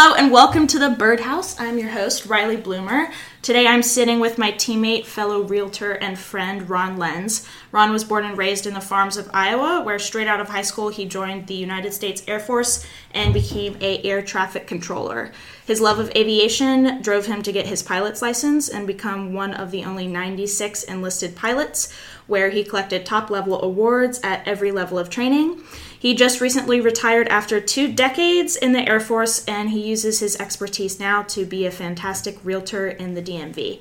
Hello and welcome to the Birdhouse. I'm your host, Riley Bloomer. Today I'm sitting with my teammate, fellow realtor, and friend, Ron Lenz. Ron was born and raised in the farms of Iowa, where straight out of high school he joined the United States Air Force and became a air traffic controller. His love of aviation drove him to get his pilot's license and become one of the only 96 enlisted pilots, where he collected top level awards at every level of training. He just recently retired after two decades in the Air Force, and he uses his expertise now to be a fantastic realtor in the DMV.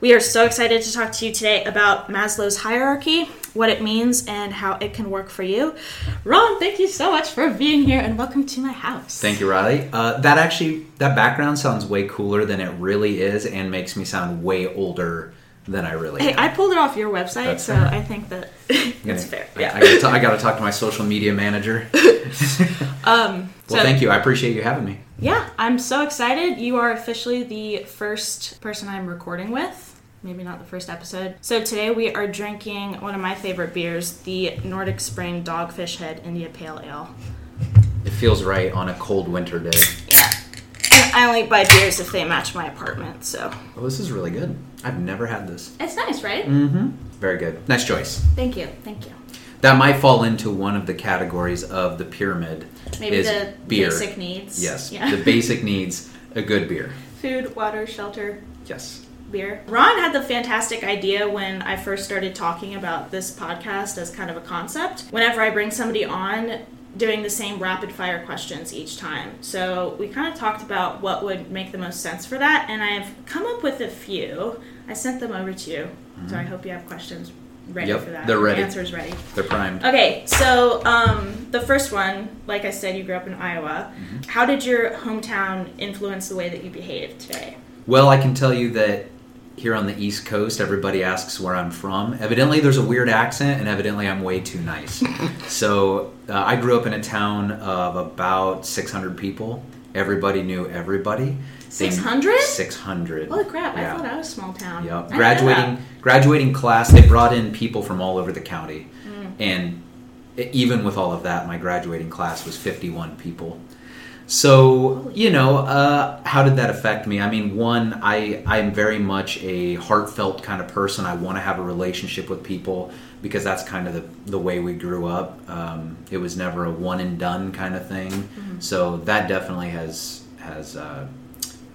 We are so excited to talk to you today about Maslow's hierarchy, what it means, and how it can work for you. Ron, thank you so much for being here, and welcome to my house. Thank you, Riley. Uh, that actually, that background sounds way cooler than it really is, and makes me sound way older than I really Hey, am. I pulled it off your website, That's so fair. I think that it's fair. Yeah. I, gotta ta- I gotta talk to my social media manager. um, Well, so- thank you. I appreciate you having me. Yeah, I'm so excited. You are officially the first person I'm recording with. Maybe not the first episode. So today we are drinking one of my favorite beers, the Nordic Spring Dogfish Head India Pale Ale. It feels right on a cold winter day. Yeah. And I only buy beers if they match my apartment, so. Well, this is really good. I've never had this. It's nice, right? Mm-hmm. Very good. Nice choice. Thank you, thank you. That might fall into one of the categories of the pyramid. Maybe is the beer. basic needs. Yes. Yeah. The basic needs a good beer. Food, water, shelter, Yes. beer. Ron had the fantastic idea when I first started talking about this podcast as kind of a concept. Whenever I bring somebody on, doing the same rapid fire questions each time. So we kind of talked about what would make the most sense for that, and I've come up with a few. I sent them over to you, so I hope you have questions ready Yep, for that. they're ready. Answers ready. They're primed. Okay, so um, the first one, like I said, you grew up in Iowa. Mm-hmm. How did your hometown influence the way that you behave today? Well, I can tell you that here on the East Coast, everybody asks where I'm from. Evidently, there's a weird accent, and evidently, I'm way too nice. so, uh, I grew up in a town of about 600 people. Everybody knew everybody. 600? 600. Holy crap! I thought I was a small town. Yep. I Graduating graduating class, they brought in people from all over the county. Mm. And even with all of that, my graduating class was 51 people. So, you know, uh, how did that affect me? I mean, one, I, I'm very much a heartfelt kind of person. I want to have a relationship with people because that's kind of the, the way we grew up. Um, it was never a one and done kind of thing. Mm-hmm. So that definitely has, has, uh,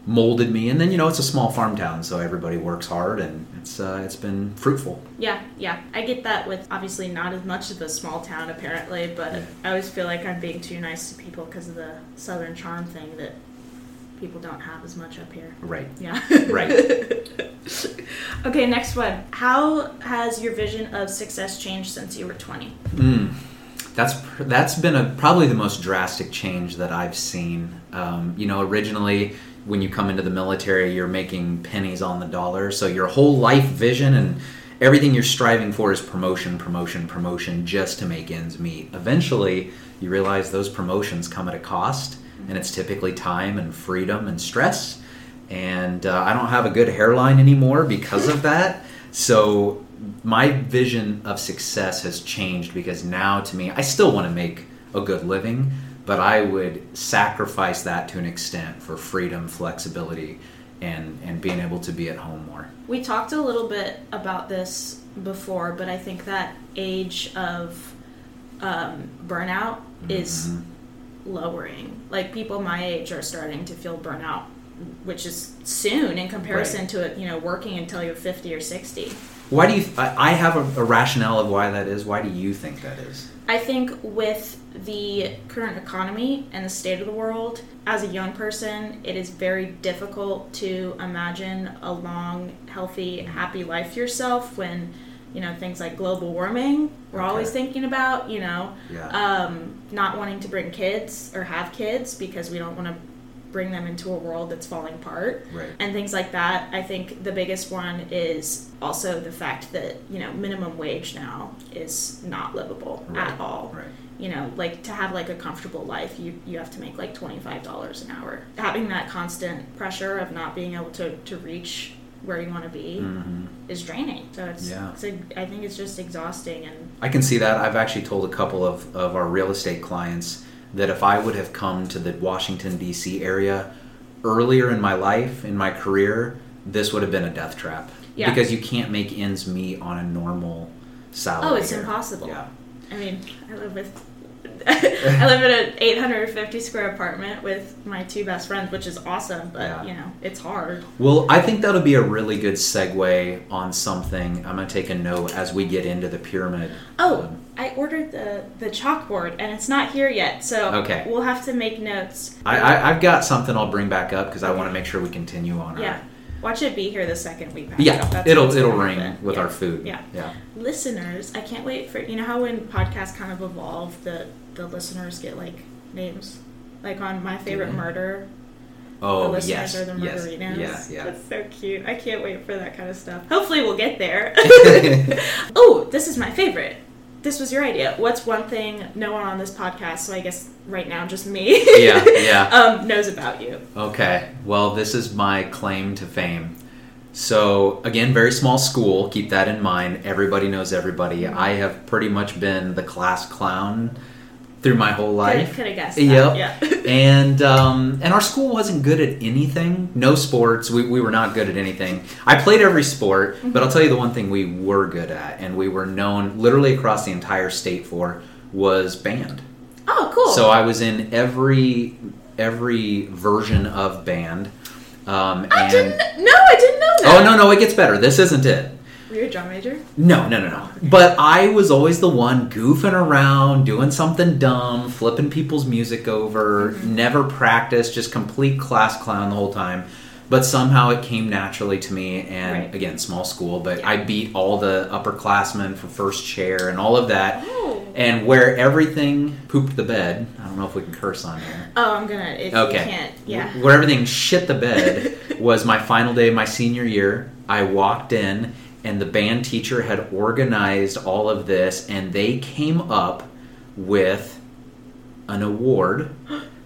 molded me. And then you know it's a small farm town, so everybody works hard, and it's uh, it's been fruitful. Yeah, yeah. I get that with obviously not as much of a small town apparently, but Yeah. I always feel like I'm being too nice to people because of the southern charm thing that people don't have as much up here. Right. Yeah. Right. okay, next one. How has your vision of success changed since you were 20? Mm. That's that's been a probably the most drastic change that I've seen. Um, you know, originally when you come into the military, you're making pennies on the dollar, so your whole life vision and everything you're striving for is promotion, promotion, promotion, just to make ends meet. Eventually, you realize those promotions come at a cost, and it's typically time and freedom and stress. And uh, I don't have a good hairline anymore because of that. So my vision of success has changed because now to me, I still want to make a good living, but I would sacrifice that to an extent for freedom, flexibility, and and being able to be at home more. We talked a little bit about this before, but I think that age of um, burnout is Mhm. lowering. Like people my age are starting to feel burnout, which is soon in comparison Right. to it, you know, working until you're 50 or 60. Why do you? I I have a, a rationale of why that is. Why do you think that is? I think with the current economy and the state of the world, as a young person, it is very difficult to imagine a long, healthy, happy life for yourself when, you know, things like global warming, we're always thinking about, you know, Yeah. um, not wanting to bring kids or have kids because we don't want to bring them into a world that's falling apart right. and things like that. I think the biggest one is also the fact that, you know, minimum wage now is not livable Right. at all. Right. You know, like to have like a comfortable life, you, you have to make like $25 an hour. Having that constant pressure of not being able to, to reach where you want to be hmm is draining. So it's, Yeah. it's a, I think it's just exhausting and I can see that. I've actually told a couple of, of our real estate clients that if I would have come to the Washington D.C. area earlier in my life, in my career, this would have been a death trap. Yeah. Because you can't make ends meet on a normal oh, salary. Oh, it's here. impossible. Yeah. I mean, I live with. I live in an 850 square apartment with my two best friends, which is awesome, but Yeah. you know, it's hard. Well, I think that'll be a really good segue on something. I'm going to take a note as we get into the pyramid. Oh, Um, I ordered the the chalkboard and it's not here yet, so Okay. we'll have to make notes. I, I, I've got something I'll bring back up because I want to make sure we continue on. our- Yeah, watch it be here the second we pack Yeah. That's it'll it'll ring happen. with Yeah. our food. Yeah. yeah. listeners, I can't wait for you know how when podcasts kind of evolve, the the listeners get like names, like on my favorite they? murder. the Oh listeners yes, are the yes, murderinos. yeah, yeah. That's so cute. I can't wait for that kind of stuff. Hopefully, we'll get there. oh, this is my favorite. This was your idea. What's one thing no one on this podcast, so I guess right now just me, Yeah, yeah. um, knows about you? Okay, well, this is my claim to fame. So, again, very small school, keep that in mind. Everybody knows everybody. Mm-hmm. I have pretty much been the class clown through my whole life. Could have guessed. That. Yep. Yeah. and um, and our school wasn't good at anything. No sports. We, we were not good at anything. I played every sport, but I'll tell you the one thing we were good at, and we were known literally across the entire state for, was band. oh, cool. So I was in every every version of band. Um, I didn't. No, I didn't know that. oh no no it gets better. This isn't it. Were you a drum major? No no no no. But I was always the one goofing around, doing something dumb, flipping people's music over. Mm-hmm. Never practiced, just complete class clown the whole time. But somehow it came naturally to me, and Right. again, small school. But Yeah. I beat all the upperclassmen for first chair and all of that. Oh. And where everything pooped the bed. I don't know if we can curse on here. Oh, I'm gonna. If Okay. you can't, yeah. Where everything shit the bed was my final day of my senior year. I walked in, and the band teacher had organized all of this, and they came up with an award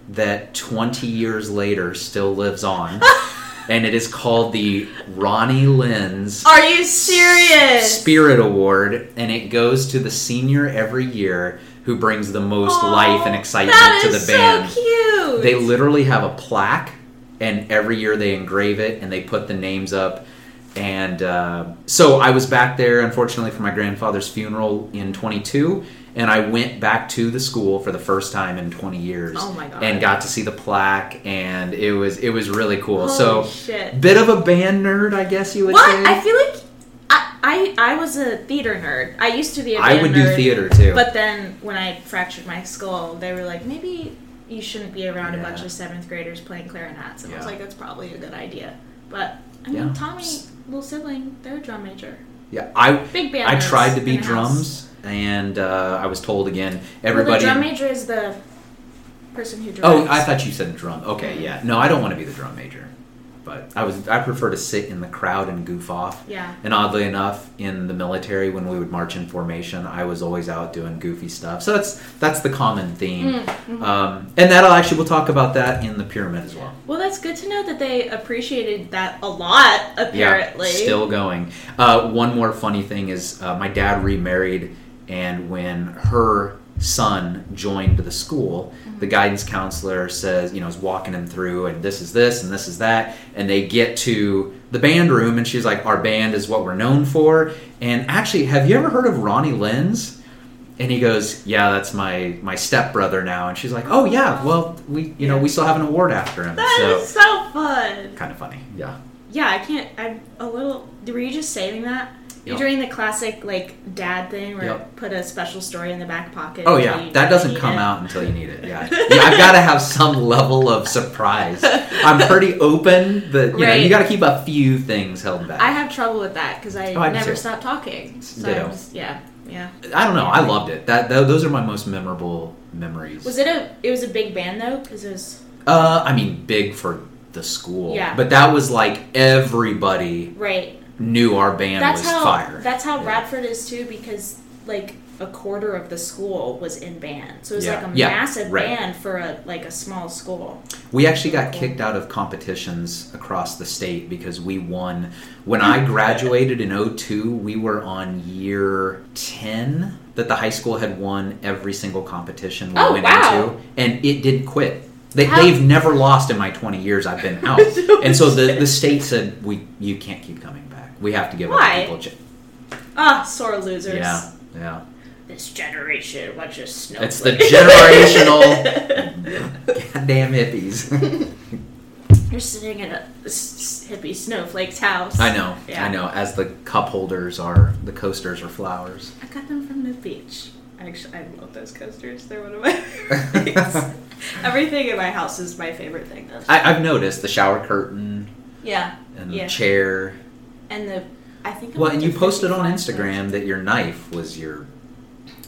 that 20 years later still lives on. and it is called the Ronnie Lenz Are you serious? Spirit Award, and it goes to the senior every year who brings the most Oh, life and excitement to the is band. So cute. They literally have a plaque, and every year they engrave it and they put the names up. And uh, so I was back there, unfortunately, for my grandfather's funeral in 22, and I went back to the school for the first time in 20 years. Oh my God. And got to see the plaque, and it was it was really cool. Holy so shit. bit of a band nerd, I guess you would What? say. I feel like I, I I was a theater nerd. I used to be a I would do theater too. But then when I fractured my skull, they were like, maybe you shouldn't be around a bunch of seventh graders playing clarinets. And I was like, that's probably a good idea. But I mean, Yeah. Tommy, little sibling, they're a drum major. yeah, I Big band. I tried to be drums, and uh, I was told again Well, everybody. the drum major is the person who drums. oh, I thought you said drum. Okay, yeah. No, I don't want to be the drum major, but I was. I prefer to sit in the crowd and goof off. Yeah. And oddly enough, in the military, when we would march in formation, I was always out doing goofy stuff. So that's that's the common theme. Mm-hmm. Um, and that'll actually we'll talk about that in the pyramid as well. Well, that's good to know that they appreciated that a lot. Apparently, Yeah, still going. Uh, one more funny thing is uh, my dad remarried, and when her son joined the school, the mm-hmm. guidance counselor says, you know, is walking him through, and this is this, and this is that, and they get to the band room, and she's like, "Our band is what we're known for." And actually, have you ever heard of Ronnie Lenz? And he goes, "Yeah, that's my my stepbrother now." And she's like, "Oh yeah, well we you know we still have an award after him." That so is so fun. kind of funny, yeah. Yeah, I can't. I'm a little. Were you just saving that? You're Yep. doing the classic like dad thing where Yep. put a special story in the back pocket. Oh yeah, that doesn't come it. out until you need it. Yeah, yeah I've got to have some level of surprise. I'm pretty open, but you know you got to keep a few things held back. I have trouble with that because I Oh, I never stop talking. So just, yeah, yeah. I don't know. I loved it. That, tho- those are my most memorable memories. Was it a? It was a big band though, because it was Uh, I mean, big for the school. Yeah. But that was like everybody right. Knew our band That's was how. fire. That's how Yeah. Radford is too, because like a quarter of the school was in band, so it was Yeah. like a Yeah, massive right. band for a like a small school. We actually got kicked out of competitions across the state because we won. When I graduated in 02, we were on year 10 that the high school had won every single competition we Oh, went wow. into, and it didn't quit. They, they've never lost in my 20 years I've been out. and so the, the state said, we you can't keep coming. We have to give Why? people chance. Ah, sore losers. Yeah, yeah. This generation, bunch of snowflakes. It's the generational goddamn hippies. You're sitting in a hippie snowflake's house. I know, Yeah. I know. As the cup holders are, the coasters are flowers. I got them from the beach. Actually, I love those coasters. They're one of my favorites. Everything in my house is my favorite thing. Though. I, I've noticed the shower curtain yeah, and Yeah. the chair. And the I think. I Well, and you posted on 55 Instagram that your knife was your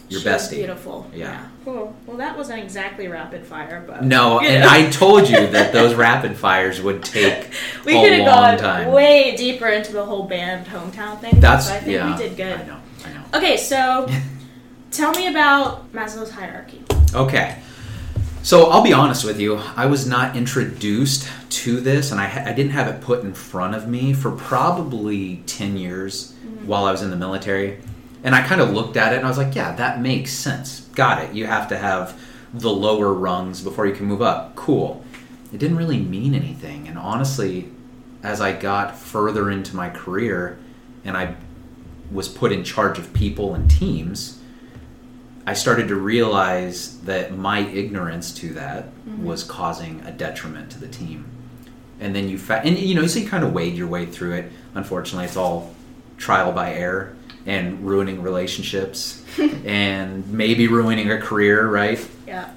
your She was bestie. Beautiful. Yeah. Cool. Well, that wasn't exactly rapid fire, but No, and. I told you that those rapid fires would take we a could have long gone time. way deeper into the whole band hometown thing. That's so I think yeah. we did good. I know. I know. Okay, so tell me about Maslow's hierarchy. Okay. So I'll be honest with you. I was not introduced to this, and I, I didn't have it put in front of me for probably 10 years mm-hmm. while I was in the military. And I kind of looked at it and I was like, yeah, that makes sense. Got it. You have to have the lower rungs before you can move up. Cool. It didn't really mean anything. And honestly, as I got further into my career and I was put in charge of people and teams, I started to realize that my ignorance to that was causing a detriment to the team. And then you fa- and you know, so you kind of wade your way through it. Unfortunately, it's all trial by error and ruining relationships and maybe ruining a career, right? Yeah.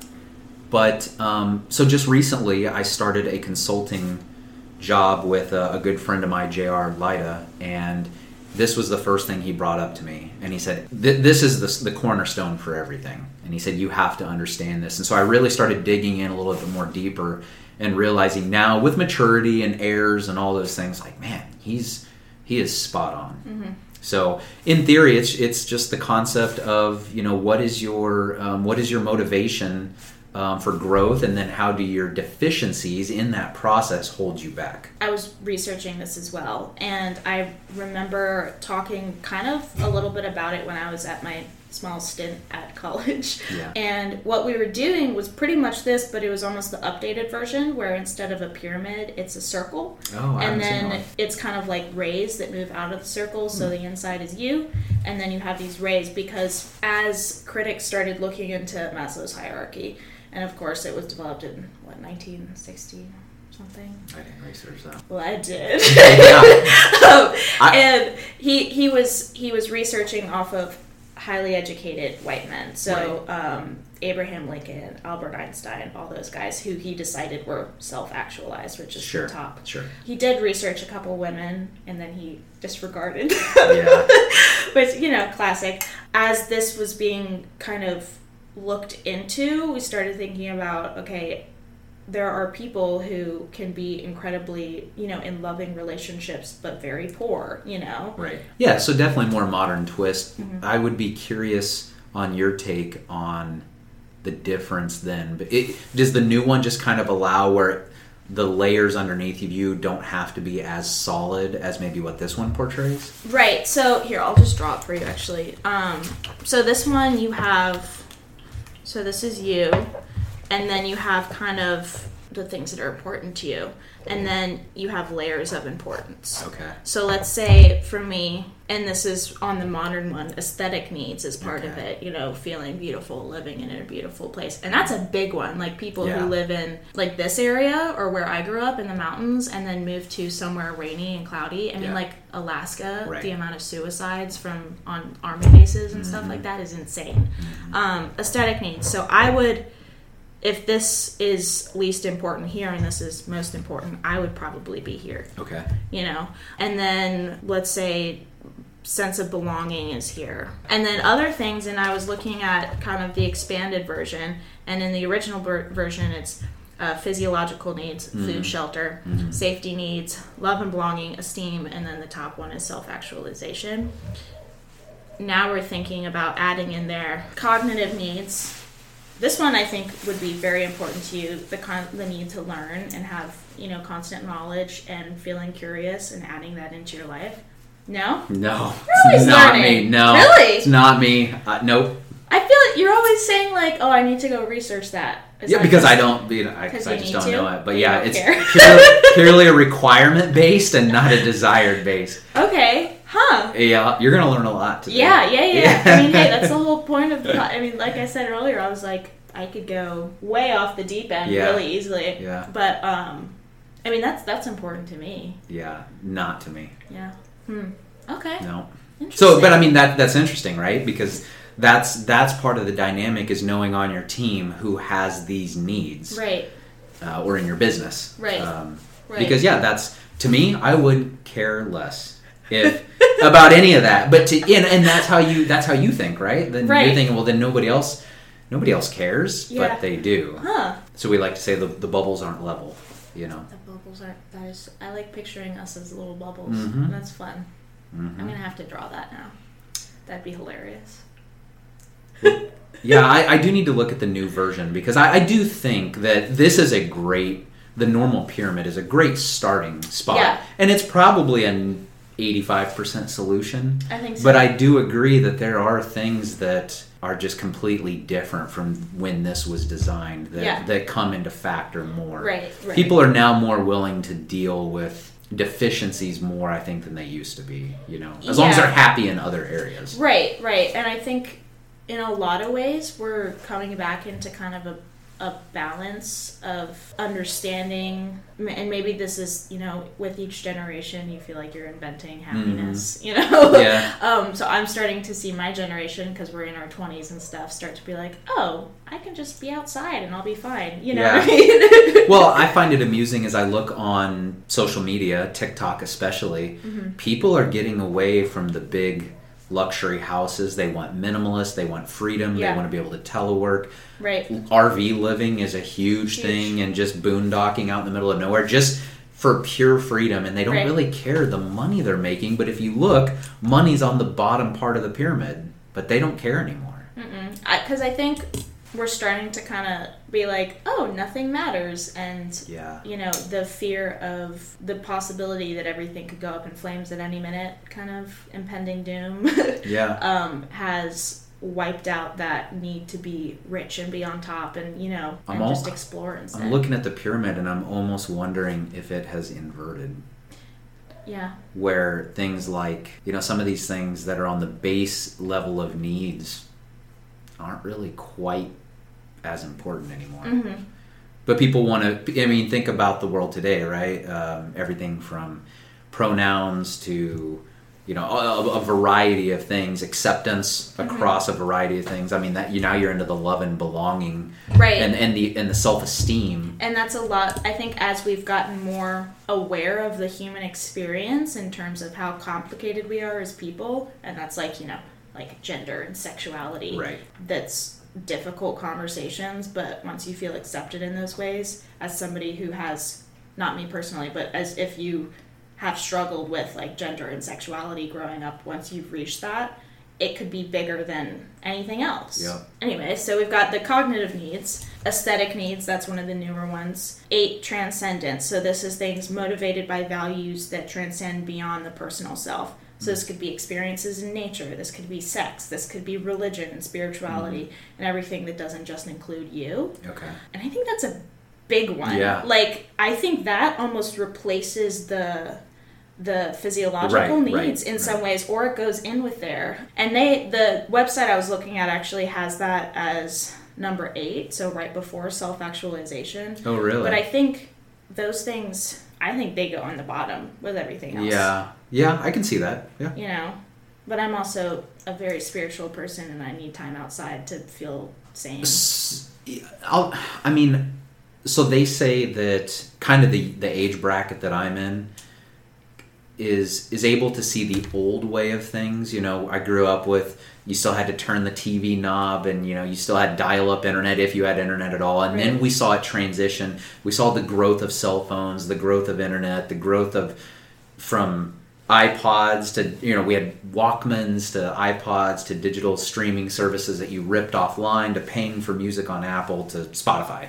But um, so just recently, I started a consulting job with a, a good friend of mine, Jr. Lida, and this was the first thing he brought up to me. And he said, "This is the, the cornerstone for everything." And he said, "You have to understand this." And so I really started digging in a little bit more deeper and realizing now, with maturity and errors and all those things, like man, he's he is spot on. So in theory, it's it's just the concept of you know what is your um, what is your motivation um, for growth, and then how do your deficiencies in that process hold you back? I was researching this as well, and I remember talking kind of a little bit about it when I was at my small stint at college. Yeah. And what we were doing was pretty much this, but it was almost the updated version where instead of a pyramid, it's a circle. Oh, and then it's kind of like rays that move out of the circle, so the inside is you, and then you have these rays because as critics started looking into Maslow's hierarchy, and of course it was developed in what 1960 something. I didn't research that. Well, I did. Um, I- and he he was he was researching off of highly educated white men. So um, Abraham Lincoln, Albert Einstein, all those guys who he decided were self-actualized, which is Sure, the top. sure. He did research a couple women, and then he disregarded. Yeah. Which you know, classic. As this was being kind of looked into, we started thinking about okay, there are people who can be incredibly, you know, in loving relationships, but very poor. You know, Right. Yeah, so definitely more modern twist. Mm-hmm. I would be curious on your take on the difference then. But it, does the new one just kind of allow where the layers underneath of you don't have to be as solid as maybe what this one portrays? Right. So here, I'll just draw it for you. Actually, um, so this one you have. So this is you, and then you have kind of the things that are important to you, and then you have layers of importance. Okay. So let's say for me, and this is on the modern one, aesthetic needs is part of it. You know, feeling beautiful, living in a beautiful place, and that's a big one. Like people Yeah. who live in like this area or where I grew up in the mountains, and then move to somewhere rainy and cloudy. I mean, Yeah. like Alaska, Right. the amount of suicides from on army bases and Mm-hmm. stuff like that is insane. Um, aesthetic needs. So I would if this is least important here and this is most important, I would probably be here. Okay. you know? And then let's say sense of belonging is here. And then other things and i was looking at kind of the expanded version and in the original ver- version it's uh, physiological needs food shelter safety needs love and belonging esteem and then the top one is self-actualization. Now we're thinking about adding in there cognitive needs this one I think would be very important to you the con- the need to learn and have you know constant knowledge and feeling curious and adding that into your life. No? No, You're it's not learning. me. No, Really? it's not me. Uh, nope. I feel like you're always saying like, "Oh, I need to go research that." Yeah, that because I don't. You know, I, I just don't to? know it. But yeah, it's purely, purely a requirement based and not a desired based. Okay, huh? Yeah, you're gonna learn a lot today. Yeah, yeah, yeah. I mean, hey, that's the whole point of the. I mean, like I said earlier, I was like, I could go way off the deep end Yeah. really easily. Yeah. But um, I mean, that's that's important to me. yeah, not to me. Yeah. Hmm. Okay. No. So, but I mean that that's interesting, right? Because that's that's part of the dynamic is knowing on your team who has these needs, Right. uh, or in your business, Right. Um, Right. Because yeah, that's to me, I would care less if about any of that. But to and, and that's how you that's how you think, right? Then right. you're thinking, well, then nobody else nobody else cares, yeah. but they do. Huh. So we like to say the, the bubbles aren't level, you know. The bubbles aren't. That is, I like picturing us as little bubbles. Mm-hmm. That's fun. Mm-hmm. I'm gonna have to draw that now. That'd be hilarious. yeah, I, I, do need to look at the new version because I, I do think that this is a great. The normal pyramid is a great starting spot, yeah. and it's probably a 85% solution. I think so. But I do agree that there are things that are just completely different from when this was designed that, yeah. that come into factor more. Right, right. People are now more willing to deal with deficiencies more, I think, than they used to be, you know, as yeah. long as they're happy in other areas. Right, right. And I think in a lot of ways, we're coming back into kind of a a balance of understanding and maybe this is you know with each generation you feel like you're inventing happiness you know Mm-hmm. Yeah. um, so i'm starting to see my generation because we're in our 20s and stuff start to be like oh i can just be outside and i'll be fine you know what i mean well, I find it amusing as I look on social media, TikTok especially. Mm-hmm. People are getting away from the big luxury houses. They want minimalist. They want freedom. Yeah. They want to be able to telework. right RV living is a huge, Huge. thing, and just boondocking out in the middle of nowhere, just for pure freedom. And they don't Right. really care the money they're making. But if you look, money's on the bottom part of the pyramid, but they don't care anymore. because I, think we're starting to kind of be like oh nothing matters and Yeah. you know the fear of the possibility that everything could go up in flames at any minute kind of impending doom Yeah. um, has wiped out that need to be rich and be on top and you know I'm and all- just explore instead I'm looking at the pyramid and I'm almost wondering if it has inverted. yeah where things like you know some of these things that are on the base level of needs aren't really quite as important anymore. Hmm but people want to i mean think about the world today right? Um, everything from pronouns to you know a, a variety of things acceptance across a variety of things. I mean that you now you're into the love and belonging right. and and the and the self-esteem. And that's a lot i think as we've gotten more aware of the human experience in terms of how complicated we are as people and that's like you know like gender and sexuality right. that's difficult conversations but once you feel accepted in those ways as somebody who has not me personally but as if you have struggled with like gender and sexuality growing up once you've reached that it could be bigger than anything else. Yeah. anyway so we've got the cognitive needs aesthetic needs that's one of the newer ones eight transcendence. So this is things motivated by values that transcend beyond the personal self so this could be experiences in nature this could be sex this could be religion and spirituality mm-hmm. and everything that doesn't just include you. Okay. And i think that's a big one. Yeah. like i think that almost replaces the the physiological Right, right, needs in right. some ways or it goes in with there. And they the website i was looking at actually has that as number eight so right before self-actualization. Oh really? But i think those things i think they go on the bottom with everything else. Yeah yeah i can see that yeah you know but i'm also a very spiritual person and i need time outside to feel sane S- I'll, I mean, so they say that kind of the, the age bracket that I'm in is is able to see the old way of things. You know, I grew up with you still had to turn the TV knob, and you know you still had dial up internet if you had internet at all. And then we saw it transition. We saw the growth of cell phones, the growth of internet, the growth of from iPods to you know we had Walkmans to iPods to digital streaming services that you ripped offline to paying for music on Apple to Spotify.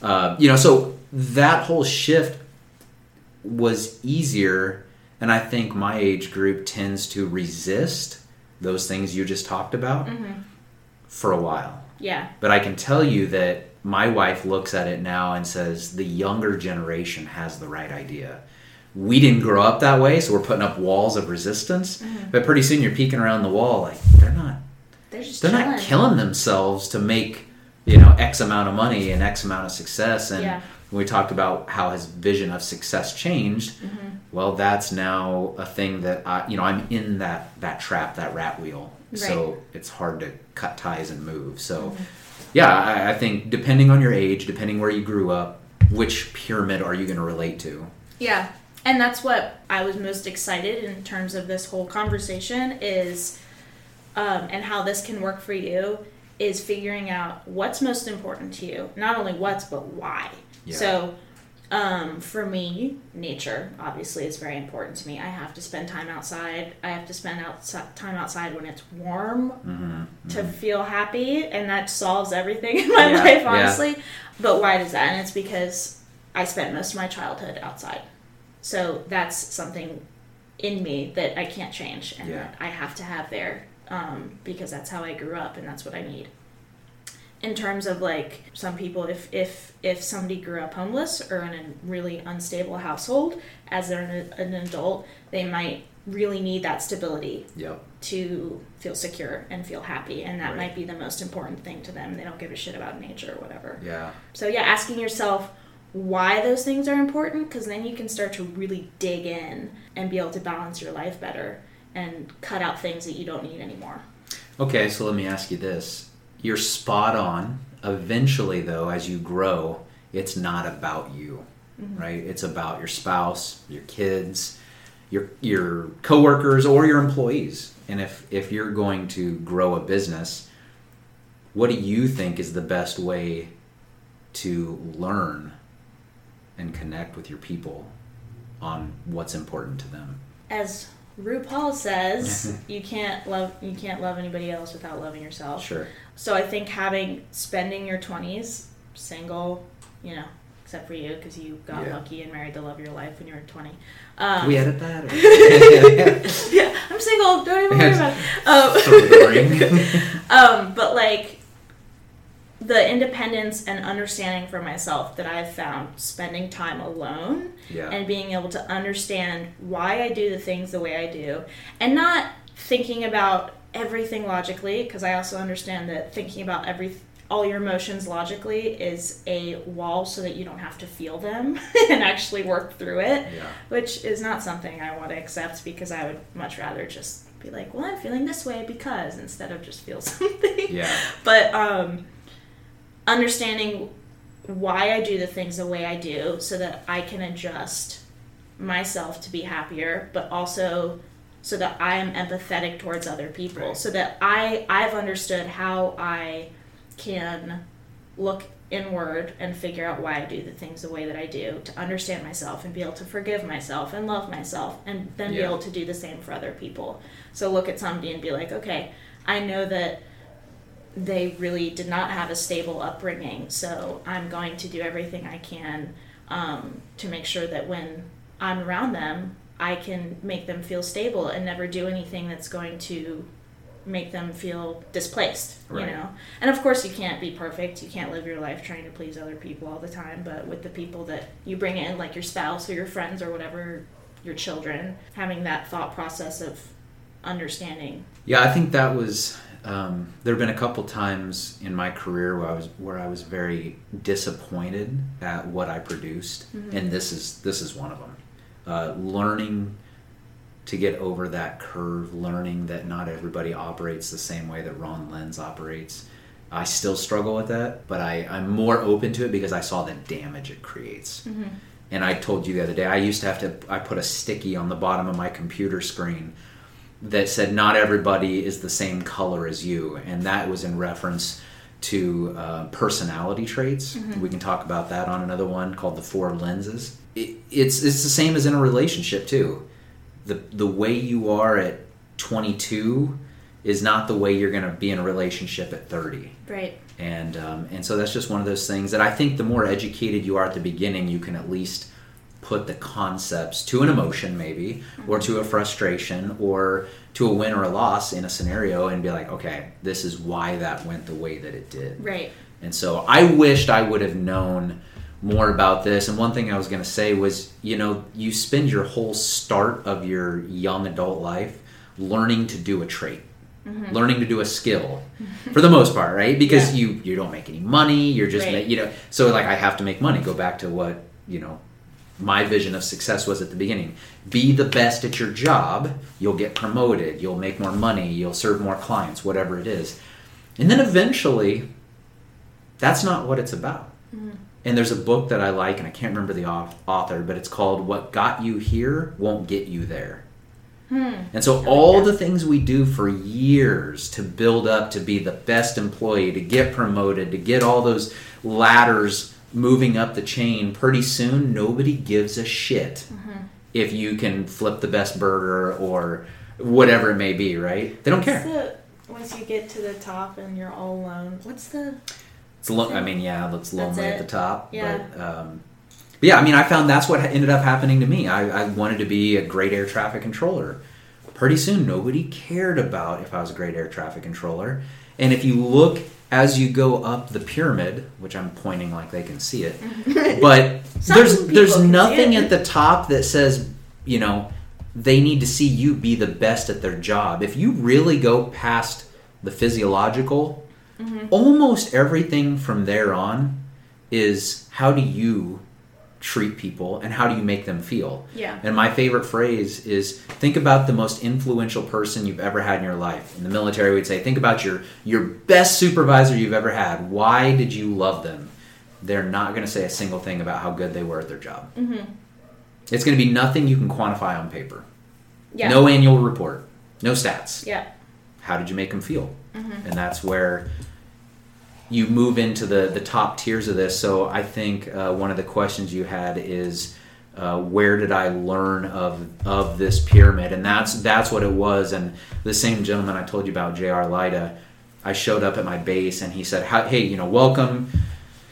Uh, you know, so that whole shift was easier And I think my age group tends to resist those things you just talked about for a while. Yeah. But I can tell you that my wife looks at it now and says the younger generation has the right idea. We didn't grow up that way, so we're putting up walls of resistance. But pretty soon you're peeking around the wall like they're not They're they're not killing themselves to make you know x amount of money and x amount of success and Yeah. we talked about how his vision of success changed Mm-hmm. well that's now a thing that i you know i'm in that that trap that rat wheel so it's hard to cut ties and move so Mm-hmm. yeah I, I think depending on your age depending where you grew up which pyramid are you going to relate to Yeah. And that's what I was most excited in terms of this whole conversation is, um, and how this can work for you is figuring out what's most important to you. Not only what's, but why. Yeah. So, um, for me, nature obviously is very important to me. I have to spend time outside. I have to spend outside, time outside when it's warm Mm-hmm. to feel happy, and that solves everything in my Yeah, life, yeah. honestly. But why does that? And it's because I spent most of my childhood outside. So that's something in me that I can't change and Yeah. that I have to have there um, because that's how I grew up and that's what I need. In terms of like some people, if if if somebody grew up homeless or in a really unstable household, as they're an, an adult, they might really need that stability yep to feel secure and feel happy, and that Right. might be the most important thing to them. They don't give a shit about nature or whatever. yeah So yeah, asking yourself why those things are important because then you can start to really dig in and be able to balance your life better and cut out things that you don't need anymore. Okay, so let me ask you this. You're spot on. Eventually, though, as you grow, it's not about you, mm-hmm. right? It's about your spouse, your kids, your your coworkers, or your employees. And if if you're going to grow a business, what do you think is the best way to learn and connect with your people on what's important to them? As RuPaul says, you can't love you can't love anybody else without loving yourself. Sure. So I think having spending your twenties single, you know, except for you because you got Yeah. lucky and married the love of your life when you were twenty. Um, we edit that? yeah, I'm single. Don't even worry about it. Um, Throw the ring. um, but like the independence and understanding for myself that I've found spending time alone Yeah. and being able to understand why I do the things the way I do and not thinking about everything logically because I also understand that thinking about every all your emotions logically is a wall so that you don't have to feel them and actually work through it Yeah. which is not something I want to accept because I would much rather just be like, well, I'm feeling this way because instead of just feel something. Yeah. But um, understanding why I do the things the way I do so that I can adjust myself to be happier, but also so that I am empathetic towards other people, Right. so that I I've understood how I can look inward and figure out why I do the things the way that I do to understand myself and be able to forgive myself and love myself and then be able to do the same for other people. So look at somebody and be like, okay, I know that they really did not have a stable upbringing, so I'm going to do everything I can um, to make sure that when I'm around them, I can make them feel stable and never do anything that's going to make them feel displaced, Right. you know. And of course, you can't be perfect. You can't live your life trying to please other people all the time. But with the people that you bring in, like your spouse or your friends or whatever, your children, having that thought process of understanding. Yeah, I think that was. Um, there have been a couple times in my career where I was where I was very disappointed at what I produced, and this is this is one of them. Uh, learning to get over that curve, learning that not everybody operates the same way that Ron Lenz operates. I still struggle with that, but I, I'm more open to it because I saw the damage it creates. And I told you the other day, I used to have to, I put a sticky on the bottom of my computer screen that said, Not everybody is the same color as you. And that was in reference to uh, personality traits. We can talk about that on another one called The Four Lenses. It, it's, it's the same as in a relationship, too. The, the way you are at 22 is not the way you're going to be in a relationship at 30 Right. and um, and so that's just one of those things that I think the more educated you are at the beginning, you can at least put the concepts to an emotion maybe or to a frustration or to a win or a loss in a scenario and be like okay this is why that went the way that it did Right. and so I wished I would have known more about this. And one thing I was going to say was, you know, you spend your whole start of your young adult life learning to do a trait, mm-hmm. learning to do a skill, for the most part, right? Because Yeah. you you don't make any money. You're just, Right. ma- you know, so like I have to make money. Go back to what you know. My vision of success was at the beginning. Be the best at your job. You'll get promoted. You'll make more money. You'll serve more clients, whatever it is. And then eventually, that's not what it's about. Mm-hmm. And there's a book that I like, and I can't remember the author, but it's called What Got You Here Won't Get You There. Hmm. And so, all the things we do for years to build up to be the best employee, to get promoted, to get all those ladders moving up the chain, pretty soon nobody gives a shit if you can flip the best burger or whatever it may be, right? They don't care. The, once you get to the top and you're all alone, what's the It's lo- I mean, yeah, it looks lonely at the top. Yeah. But, um, but yeah, I mean, I found that's what ended up happening to me. I, I wanted to be a great air traffic controller. Pretty soon, nobody cared about if I was a great air traffic controller. And if you look as you go up the pyramid, which I'm pointing like they can see it, but there's there's nothing at the top that says, you know, they need to see you be the best at their job. If you really go past the physiological, Mm-hmm. almost everything from there on is how do you treat people and how do you make them feel? Yeah. And my favorite phrase is think about the most influential person you've ever had in your life. In the military, we'd say think about your your best supervisor you've ever had. Why did you love them? They're not going to say a single thing about how good they were at their job. Mm-hmm. It's going to be nothing you can quantify on paper. yeah No annual report. No stats yeah how did you make them feel Mm-hmm. and that's where you move into the the top tiers of this. So i think uh, one of the questions you had is uh, where did i learn of of this pyramid? And that's that's what it was. And the same gentleman i told you about jr lida i showed up at my base and he said hey you know welcome.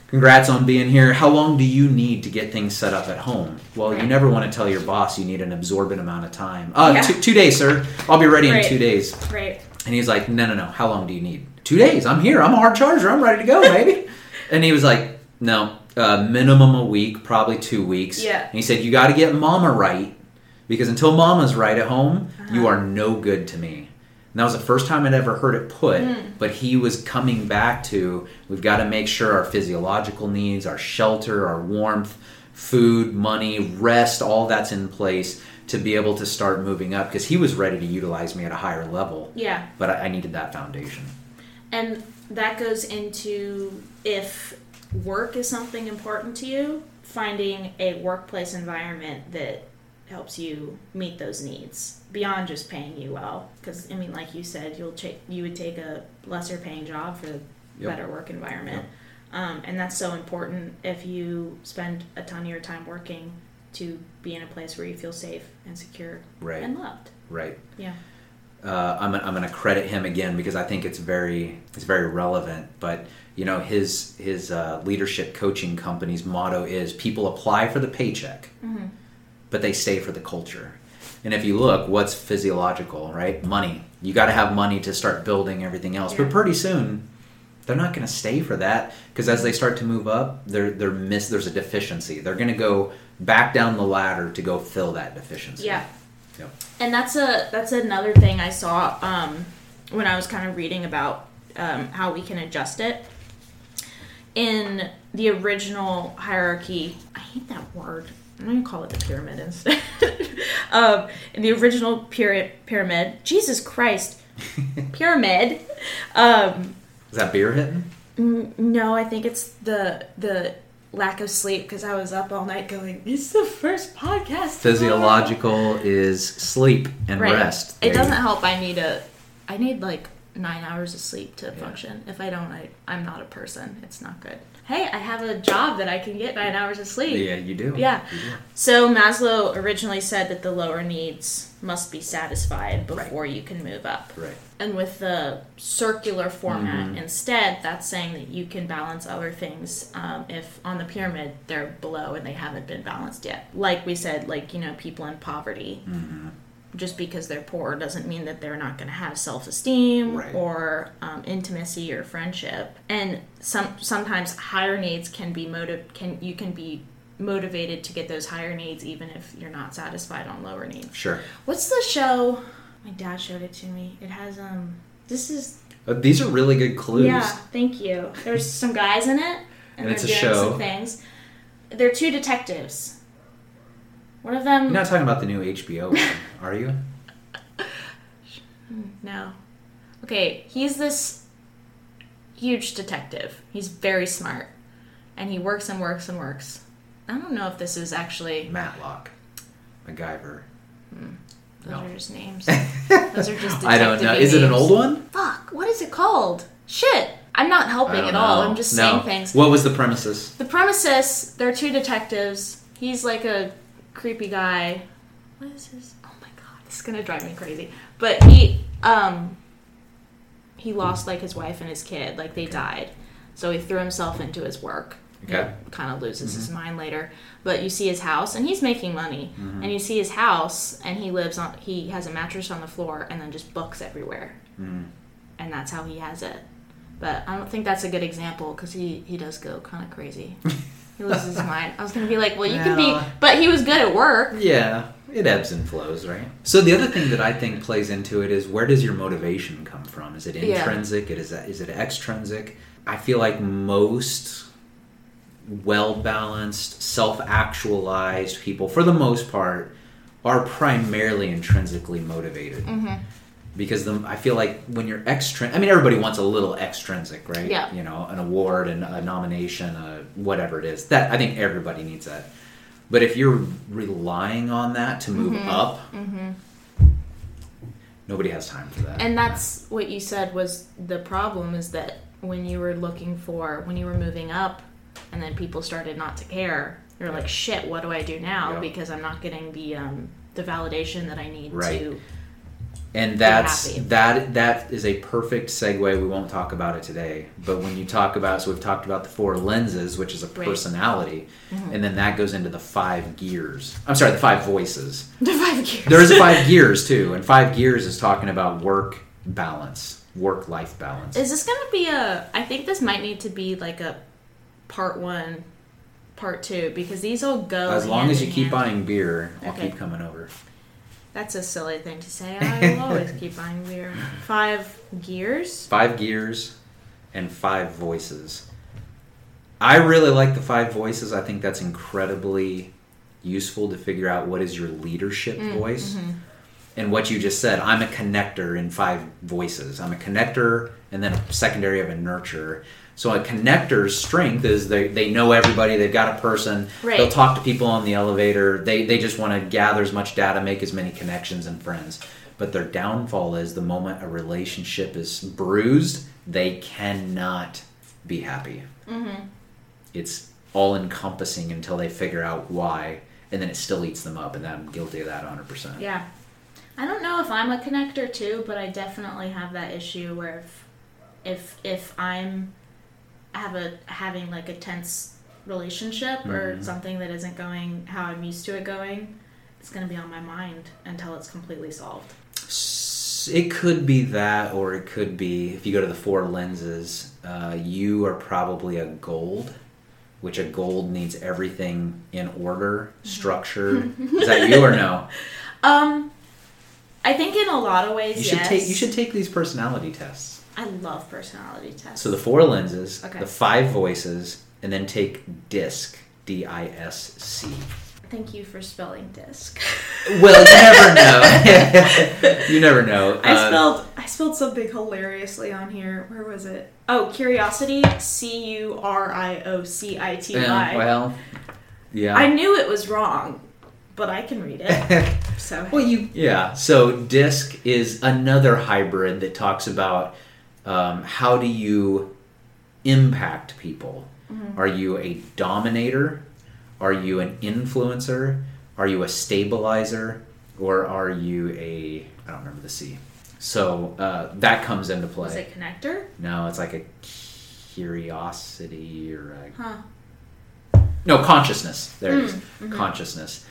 Congrats on being here. How long do you need to get things set up at home? Well you never want to tell your boss you need an absorbent amount of time. Uh, Yeah. two, two days sir. I'll be ready Right. in two days. Right and he's like, no, no, no. How long do you need? Two days. I'm here. I'm a hard charger. I'm ready to go, baby. and he was like, no, uh, minimum a week, probably two weeks. Yeah. And he said, you got to get mama right because until mama's right at home, you Uh-huh. are no good to me. And that was the first time I'd ever heard it put, Mm. but he was coming back to we've got to make sure our physiological needs, our shelter, our warmth, food, money, rest, all that's in place to be able to start moving up because he was ready to utilize me at a higher level. Yeah. But I, I needed that foundation. and that goes into if work is something important to you finding a workplace environment that helps you meet those needs beyond just paying you well. Because i mean like you said you'll take you would take a lesser paying job for the Yep. better work environment. Um, and that's so important if you spend a ton of your time working to be in a place where you feel safe and secure Right. and loved Right. yeah Uh, I'm, I'm going to credit him again because I think it's very it's very relevant. But you know his his uh, leadership coaching company's motto is people apply for the paycheck, but they stay for the culture. And if you look, what's physiological, right? Money. You got to have money to start building everything else. Yeah. But pretty soon, they're not going to stay for that because as they start to move up, they're they're miss. There's a deficiency. They're going to go back down the ladder to go fill that deficiency. Yeah. Yep. And that's a that's another thing I saw um, when I was kind of reading about um, how we can adjust it. In the original hierarchy, I hate that word. I'm gonna call it the pyramid instead. um, in the original pyra- pyramid, Jesus Christ, pyramid. Um, Is that beer hitting? n- no, I think it's the the lack of sleep because I was up all night going. It's the first podcast. Physiological is sleep and right. rest. It There you doesn't help. I need a, I need like nine hours of sleep to function. If I don't, I, I'm not a person. It's not good. Hey, I have a job that I can get nine hours of sleep. Yeah, you do. Yeah. You do. So Maslow originally said that the lower needs must be satisfied before you can move up. Right. And with the circular format Mm-hmm. instead, that's saying that you can balance other things um, if on the pyramid they're below and they haven't been balanced yet. Like we said, like, you know, people in poverty. Mm-hmm. Just because they're poor doesn't mean that they're not going to have self esteem Right. or um, intimacy or friendship. And some sometimes higher needs can be motive can you can be motivated to get those higher needs even if you're not satisfied on lower needs. Sure. What's the show? My dad showed it to me. It has um. This is Uh, these are really good clues. yeah. Thank you. There's some guys in it, And they're it's a doing show. some things. They're two detectives. One of them. You're not talking about the new HBO one, are you? No. Okay, he's this huge detective. He's very smart, and he works and works and works. I don't know if this is actually. Matlock, MacGyver. Hmm. Those No. are just names. Those are just. I don't know. Is it an old one? Fuck! What is it called? Shit! I'm not helping at all. I'm just No. saying things. What was the premises? The premises, there are two detectives. He's like a creepy guy. What is his? Oh my god, this is gonna drive me crazy. But he, um, he lost like his wife and his kid. Like they died, so he threw himself into his work. Okay. Kind of loses his mm-hmm. mind later, but you see his house, and he's making money. Mm-hmm. And you see his house, and he lives on. He has a mattress on the floor, and then just books everywhere, mm-hmm. and that's how he has it. But I don't think that's a good example because he he does go kind of crazy. He loses his mind. I was gonna be like, well, you can be, but he was good at work. Yeah, it ebbs and flows, right? So the other thing that I think plays into it is where does your motivation come from? Is it Yeah. intrinsic? It is is it extrinsic? I feel like most well balanced, self actualized people, for the most part, are primarily intrinsically motivated. Mm-hmm. Because the, I feel like when you're extrinsic, I mean, everybody wants a little extrinsic, right? Yeah. You know, an award and a nomination, a whatever it is. That I think everybody needs that. But if you're relying on that to move Mm-hmm. up, nobody has time for that. And that's what you said was the problem is that when you were looking for when you were moving up, and then people started not to care, you're like, shit, what do I do now? Yeah. Because I'm not getting the um, the validation that I need Right. to. And that's that that is a perfect segue we won't talk about it today but when you talk about so we've talked about the four lenses which is a Right. personality mm-hmm. and then that goes into the five gears i'm sorry the five voices The five gears. there is five gears too and five gears is talking about work balance work life balance Is this gonna be a? I think this might need to be like a part one, part two because these all go. as long as you keep hand. buying beer i'll Okay. keep coming over That's a silly thing to say. I will always keep buying beer. Five gears. five gears and five voices. I really like the five voices. I think that's incredibly useful to figure out what is your leadership mm, voice. Mm-hmm. And what you just said, I'm a connector in five voices. I'm a connector and then a secondary of a nurturer. So a connector's strength is they, they know everybody, they've got a person, Right. they'll talk to people on the elevator, they, they just want to gather as much data, make as many connections and friends. But their downfall is the moment a relationship is bruised, they cannot be happy. Mm-hmm. It's all encompassing until they figure out why, and then it still eats them up, and I'm guilty of that 100%. Yeah. I don't know if I'm a connector too, but I definitely have that issue where if if if I'm have a having like a tense relationship or Mhm. something that isn't going how I'm used to it going, it's gonna be on my mind until it's completely solved. It could be that, or it could be if you go to the four lenses, uh, you are probably a gold, which a gold needs everything in order, structured. Is that you or no? Um I think in a lot of ways You should yes. take you should take these personality tests. I love personality tests. So the four lenses, Okay. the five voices, and then take DISC, D I S C. Thank you for spelling disc. Well, you never know. you never know. I Uh, spelled I spelled something hilariously on here. Where was it? Oh, curiosity. C U R I O C I T Y. well, yeah. I knew it was wrong, but I can read it. So Well, you yeah. So DISC is another hybrid that talks about Um, how do you impact people? Mm-hmm. Are you a dominator? Are you an influencer? Are you a stabilizer? Or are you a I don't remember the C. So uh, that comes into play. Is it connector? No, it's like a curiosity or a Huh. no consciousness. There it is. Mm, mhm. consciousness.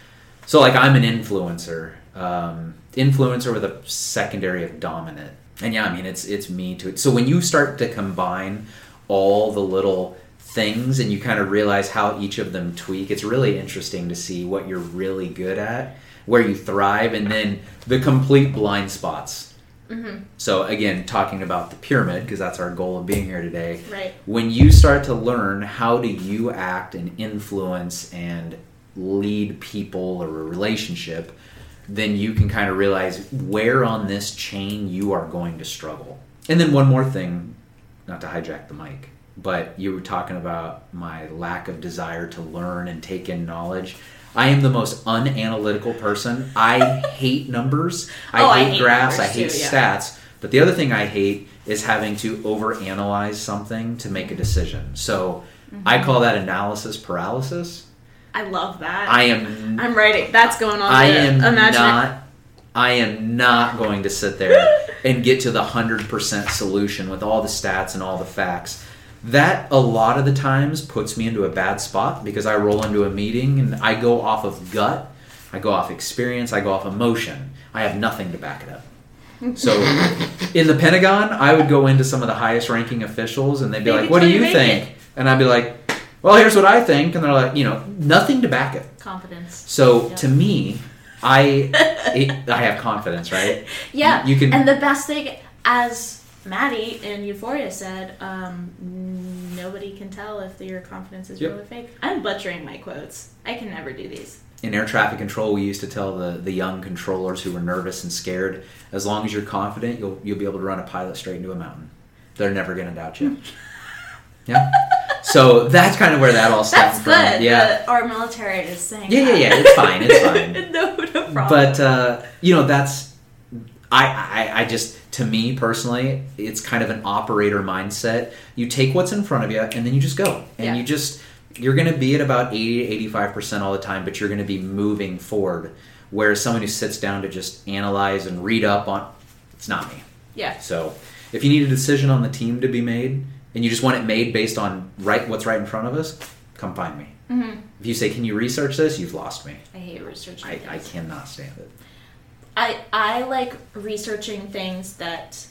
So like I'm an influencer, um, influencer with a secondary of dominant, and yeah, I mean it's it's me to it. So when you start to combine all the little things and you kind of realize how each of them tweak, it's really interesting to see what you're really good at, where you thrive, and then the complete blind spots. Mm-hmm. So again, talking about the pyramid because that's our goal of being here today Right. when you start to learn how do you act and influence and lead people or a relationship then you can kind of realize where on this chain you are going to struggle and then one more thing not to hijack the mic but you were talking about my lack of desire to learn and take in knowledge i am the most unanalytical person i hate numbers i Oh, I hate hate graphs i hate too, yeah. stats but the other thing I hate is having to overanalyze something to make a decision. So Mm-hmm. I call that analysis paralysis. I love that. I am I'm writing. That's going on. I am imaginary- not I am not going to sit there and get to the 100% solution with all the stats and all the facts. That a lot of the times puts me into a bad spot because I roll into a meeting and I go off of gut, I go off experience, I go off emotion. I have nothing to back it up. So in the Pentagon, I would go into some of the highest ranking officials and they'd be Maybe like, "What do you you think?" it. And I'd be like, "Well, here's what I think." And they're like, "You know, nothing to back it." confidence. So to me, I it, I have confidence, right? Yeah, You can- And the best thing, as Maddy in Euphoria said, um, nobody can tell if your confidence is Yep. real or fake. I'm butchering my quotes. I can never do these. In air traffic control, we used to tell the, the young controllers who were nervous and scared, as long as you're confident, you'll you'll be able to run a pilot straight into a mountain. They're never going to doubt you. yeah. So that's kind of where that all That's stemmed good. from. Yeah. our military is saying. Yeah, yeah, yeah. It's fine. It's fine. no, no problem. But uh, you know, that's I, I I just to me personally, it's kind of an operator mindset. You take what's in front of you and then you just go. And Yeah. you just you're going to be at about 80 to 85% all the time, but you're going to be moving forward. Whereas someone who sits down to just analyze and read up on it's not me. yeah, So, if you need a decision on the team to be made and you just want it made based on right what's right in front of us, come find me. hmm If you say, "Can you research this?" You've lost me. I hate researching. I. I cannot stand it. I I like researching things that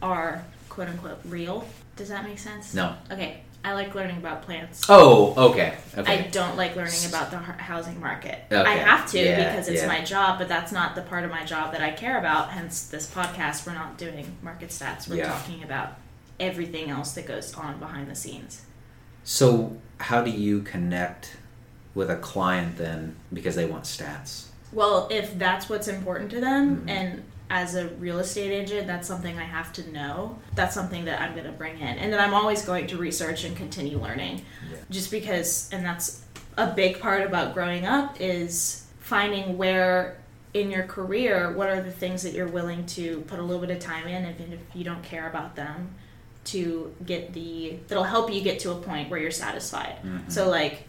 are quote unquote real. Does that make sense? No. Okay. I like learning about plants. Oh, okay. I don't like learning about the housing market. Okay. I have to Yeah, because it's yeah. my job, but that's not the part of my job that I care about. Hence, this podcast, we're not doing market stats. We're Yeah. talking about everything else that goes on behind the scenes. So, how do you connect with a client then because they want stats? Well, if that's what's important to them, Mhm. and as a real estate agent, that's something I have to know. That's something that I'm going to bring in, and then I'm always going to research and continue learning. Yeah. Just because, and that's a big part about growing up is finding where in your career what are the things that you're willing to put a little bit of time in, even if you don't care about them, to get the that'll help you get to a point where you're satisfied. Mhm. So like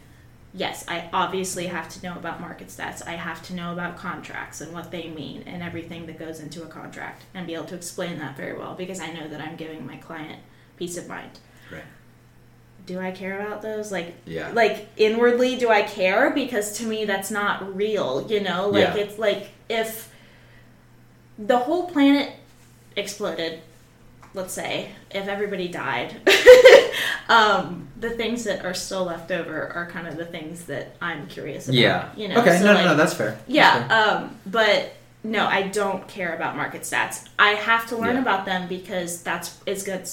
yes, I obviously have to know about market stats. I have to know about contracts and what they mean and everything that goes into a contract and be able to explain that very well because I know that I'm giving my client peace of mind. Right. Do I care about those? Like Yeah. like inwardly do I care because to me that's not real, you know? Like Yeah. it's like if the whole planet exploded, let's say, if everybody died, um, the things that are still left over are kind of the things that I'm curious about. yeah. You know. Okay. So, no, like, no, no. That's fair. That's yeah, fair. um, but no, I don't care about market stats. I have to learn Yeah. about them because that's is good.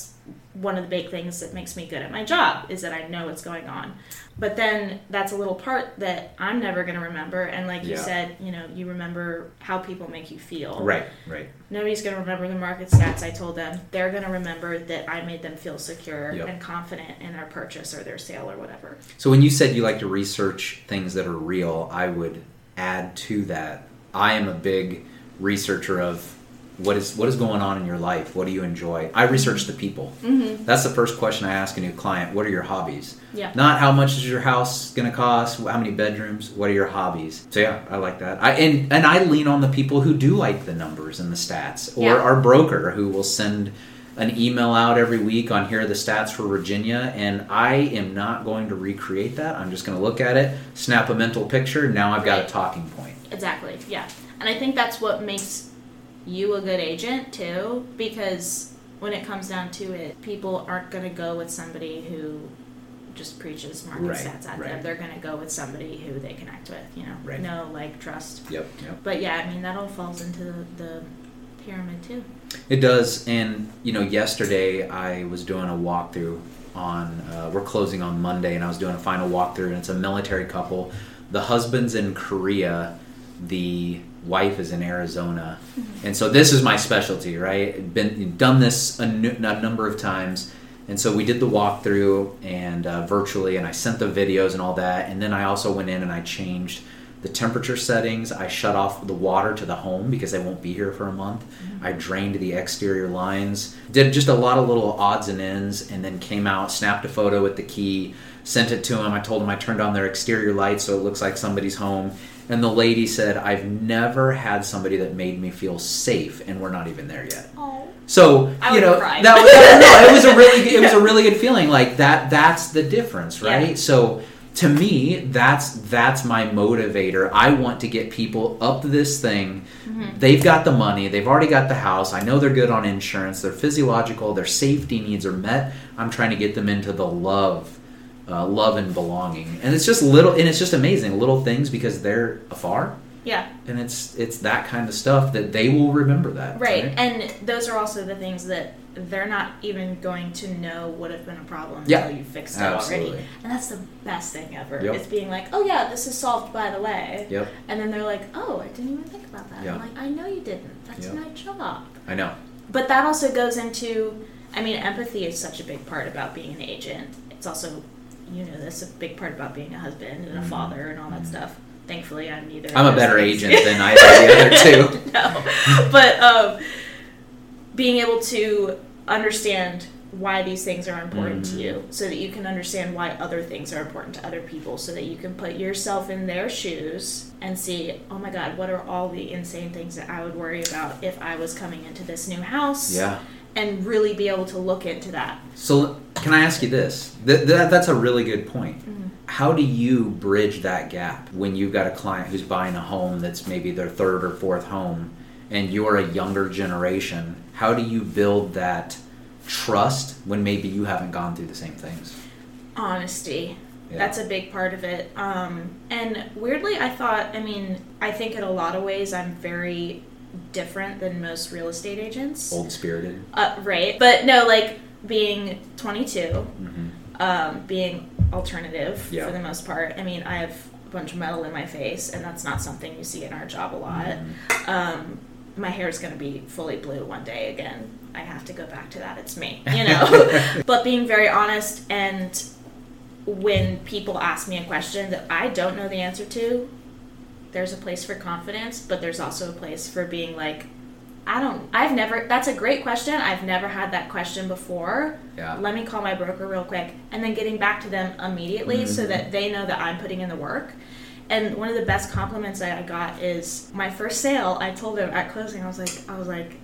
One of the big things that makes me good at my job is that I know what's going on. But then that's a little part that I'm never going to remember. And like you said, you know, you remember how people make you feel. Right. Right. Nobody's going to remember the market stats I told them. They're going to remember that I made them feel secure Yep. and confident in their purchase or their sale or whatever. So when you said you like to research things that are real, I would add to that. I am a big researcher of what is what is going on in your life? What do you enjoy? I research the people. Mm-hmm. That's the first question I ask a new client. What are your hobbies? Yeah. Not how much is your house going to cost? How many bedrooms? What are your hobbies? So yeah, I like that. I and and I lean on the people who do like the numbers and the stats, or Yeah. our broker who will send an email out every week on here are the stats for Virginia, and I am not going to recreate that. I'm just going to look at it, snap a mental picture. Now I've got a talking point. Exactly. Yeah. And I think that's what makes you a good agent too, because when it comes down to it, people aren't going to go with somebody who just preaches market Right, stats at them. They're going to go with somebody who they connect with. You know, Right. know, like, trust. Yep. Yep. But yeah, I mean that all falls into the, the pyramid too. It does, and you know, yesterday I was doing a walkthrough on. Uh, we're closing on Monday, and I was doing a final walkthrough, and it's a military couple. The husband's in Korea, the wife is in Arizona, and so this is my specialty, right? Been done this a, number of times, and so we did the walkthrough and uh, virtually, and I sent the videos and all that, and then I also went in and I changed the temperature settings. I shut off the water to the home because they won't be here for a month. I drained the exterior lines, did just a lot of little odds and ends, and then came out, snapped a photo with the key, sent it to him. I told him I turned on their exterior lights so it looks like somebody's home. And the lady said, I've never had somebody that made me feel safe, and we're not even there yet. Oh. So I you know that, that- no, it was a really it was a really good feeling. Like that that's the difference, right? Yeah. So to me, that's that's my motivator. I want to get people up this thing. Mm-hmm. They've got the money. They've already got the house. I know they're good on insurance. Their physiological, their safety needs are met. I'm trying to get them into the love, uh, love and belonging. And it's just little, and it's just amazing little things because they're afar, Yeah. and it's it's that kind of stuff that they will remember that. Right. And those are also the things that they're not even going to know would have been a problem Yeah. until you fixed it Absolutely. already. And that's the best thing ever. Yep. It's being like, oh yeah, this is solved by the way. Yep. And then they're like, oh, I didn't even think about that. Yeah. I'm like, I know you didn't. That's Yeah. my job. I know. But that also goes into, I mean, empathy is such a big part about being an agent. It's also, you know, this a big part about being a husband and a Mhm. father and all that Mhm. stuff. Thankfully, I'm neither. I'm a better things. agent than either of the other two. no, but um, being able to understand why these things are important Mhm. to you, so that you can understand why other things are important to other people, so that you can put yourself in their shoes and see, oh my God, what are all the insane things that I would worry about if I was coming into this new house? Yeah. And really be able to look into that. So can I ask you this? Th- that, that's a really good point. Mm-hmm. How do you bridge that gap when you've got a client who's buying a home that's maybe their third or fourth home, and you're a younger generation? How do you build that trust when maybe you haven't gone through the same things? Honesty. Yeah. That's a big part of it. Um, and weirdly, I thought, I mean, I think in a lot of ways I'm very different than most real estate agents. Old spirited. Uh, right. But no, like being 22, hmm um, being alternative Yeah. for the most part. I mean, I have a bunch of metal in my face, and that's not something you see in our job a lot. Mm-hmm. Um, my hair is going to be fully blue one day again. I have to go back to that. It's me, you know. but being very honest, and when people ask me a question that I don't know the answer to, there's a place for confidence, but there's also a place for being like, I don't, I've never, that's a great question. I've never had that question before. Yeah. Let me call my broker real quick. And then getting back to them immediately so Mhm. that they know that I'm putting in the work. And one of the best compliments that I got is my first sale. I told them at closing, I was like, I was like,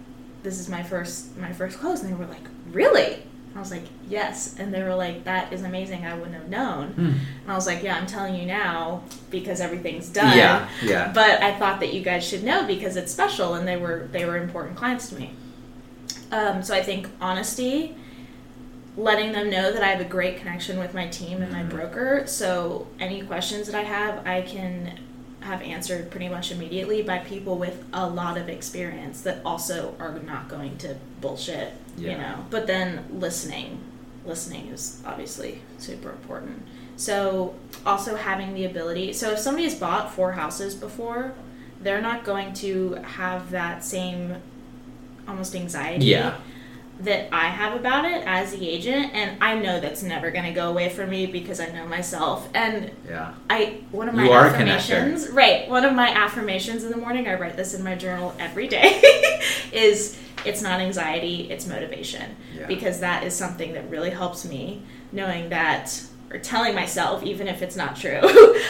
this is my first, my first close. And they were like, really? I was like, yes. And they were like, that is amazing. I wouldn't have known. Hmm. And I was like, yeah, I'm telling you now because everything's done. Yeah. Yeah. But I thought that you guys should know because it's special and they were they were important clients to me. Um, so I think honesty, letting them know that I have a great connection with my team and my Mhm. broker. So any questions that I have, I can have answered pretty much immediately by people with a lot of experience that also are not going to bullshit, you know. But then listening, listening is obviously super important. So also having the ability. So if somebody has bought four houses before, they're not going to have that same almost anxiety Yeah. That I have about it as the agent, and I know that's never going to go away for me because I know myself. And Yeah. I one of my You are a affirmations, right? One of my affirmations in the morning, I write this in my journal every day, is it's not anxiety, it's motivation, Yeah. because that is something that really helps me knowing that or telling myself, even if it's not true,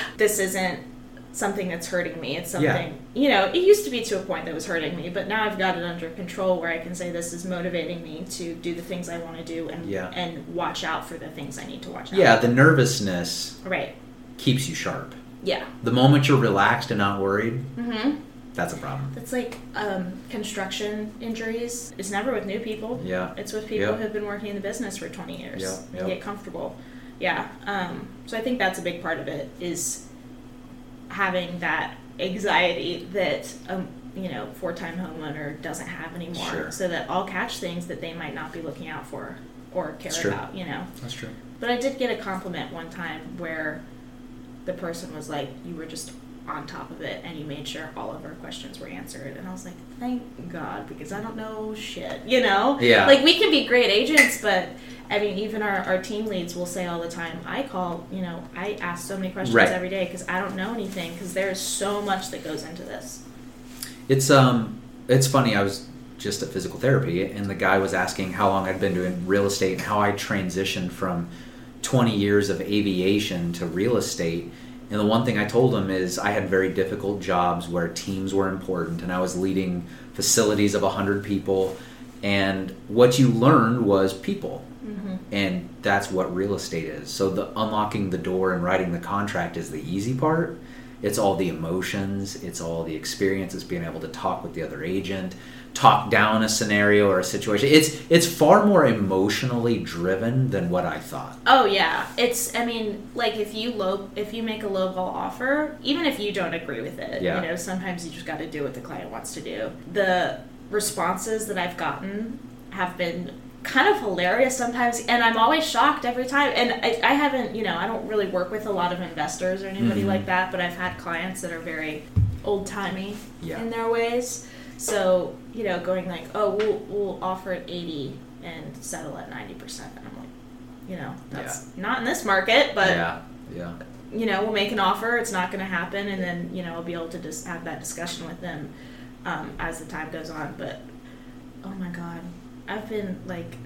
this isn't something that's hurting me. It's Yeah. something you know. It used to be to a point that was hurting me, but now I've got it under control where I can say this is motivating me to do the things I want to do and Yeah. and watch out for the things I need to watch out. Yeah, the nervousness Right. keeps you sharp. Yeah. The moment you're relaxed and not worried, Mm-hmm. that's a problem. It's like um, construction injuries. It's never with new people. Yeah. It's with people Yep. who've been working in the business for 20 years. Yeah. Yep. get comfortable. Yeah. Um, so I think that's a big part of it is having that anxiety that um, you know four-time homeowner doesn't have anymore. Sure. So that I'll catch things that they might not be looking out for or care It's true. about. You know. That's true. But I did get a compliment one time where the person was like, "You were just on top of it, and you made sure all of our questions were answered." And I was like, "Thank God," because I don't know shit. You know, Yeah. Like we can be great agents, but I mean, even our, our team leads will say all the time, "I call, you know, I ask so many questions Right. every day because I don't know anything because there's so much that goes into this." It's um, it's funny. I was just at physical therapy, and the guy was asking how long I'd been doing real estate and how I transitioned from 20 years of aviation to real estate. And the one thing I told him is I had very difficult jobs where teams were important, and I was leading facilities of 100 people. And what you learned was people, mm-hmm. and that's what real estate is. So the unlocking the door and writing the contract is the easy part. It's all the emotions, it's all the experience, it's being able to talk with the other agent, talk down a scenario or a situation. It's it's far more emotionally driven than what I thought. Oh yeah, it's. I mean, like if you low, if you make a low ball offer, even if you don't agree with it, Yeah. you know, sometimes you just got to do what the client wants to do. The responses that I've gotten have been kind of hilarious sometimes, and I'm always shocked every time. And I, I haven't, you know, I don't really work with a lot of investors or anybody Mhm. like that, but I've had clients that are very old timey Yeah. in their ways. So you know, going like, oh, we'll we'll offer at eighty and settle at ninety percent, and I'm like, you know, that's not in this market, but yeah, yeah, you know, we'll make an offer. It's not going to happen, and then you know, I'll be able to just have that discussion with them um, as the time goes on. But oh my god, I've been like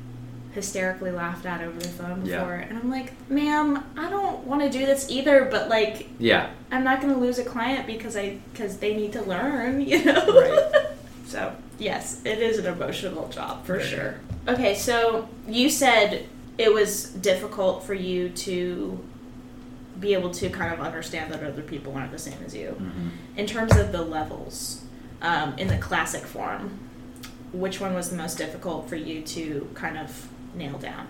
hysterically laughed at over the phone Yeah. before, and I'm like, ma'am, I don't want to do this either, but like, yeah. I'm not going to lose a client because I because they need to learn, you know. Right. So yes, it is an emotional job for sure. Okay, so you said it was difficult for you to be able to kind of understand that other people aren't the same as you. hmm In terms of the levels, um, in the classic form, which one was the most difficult for you to kind of nail down?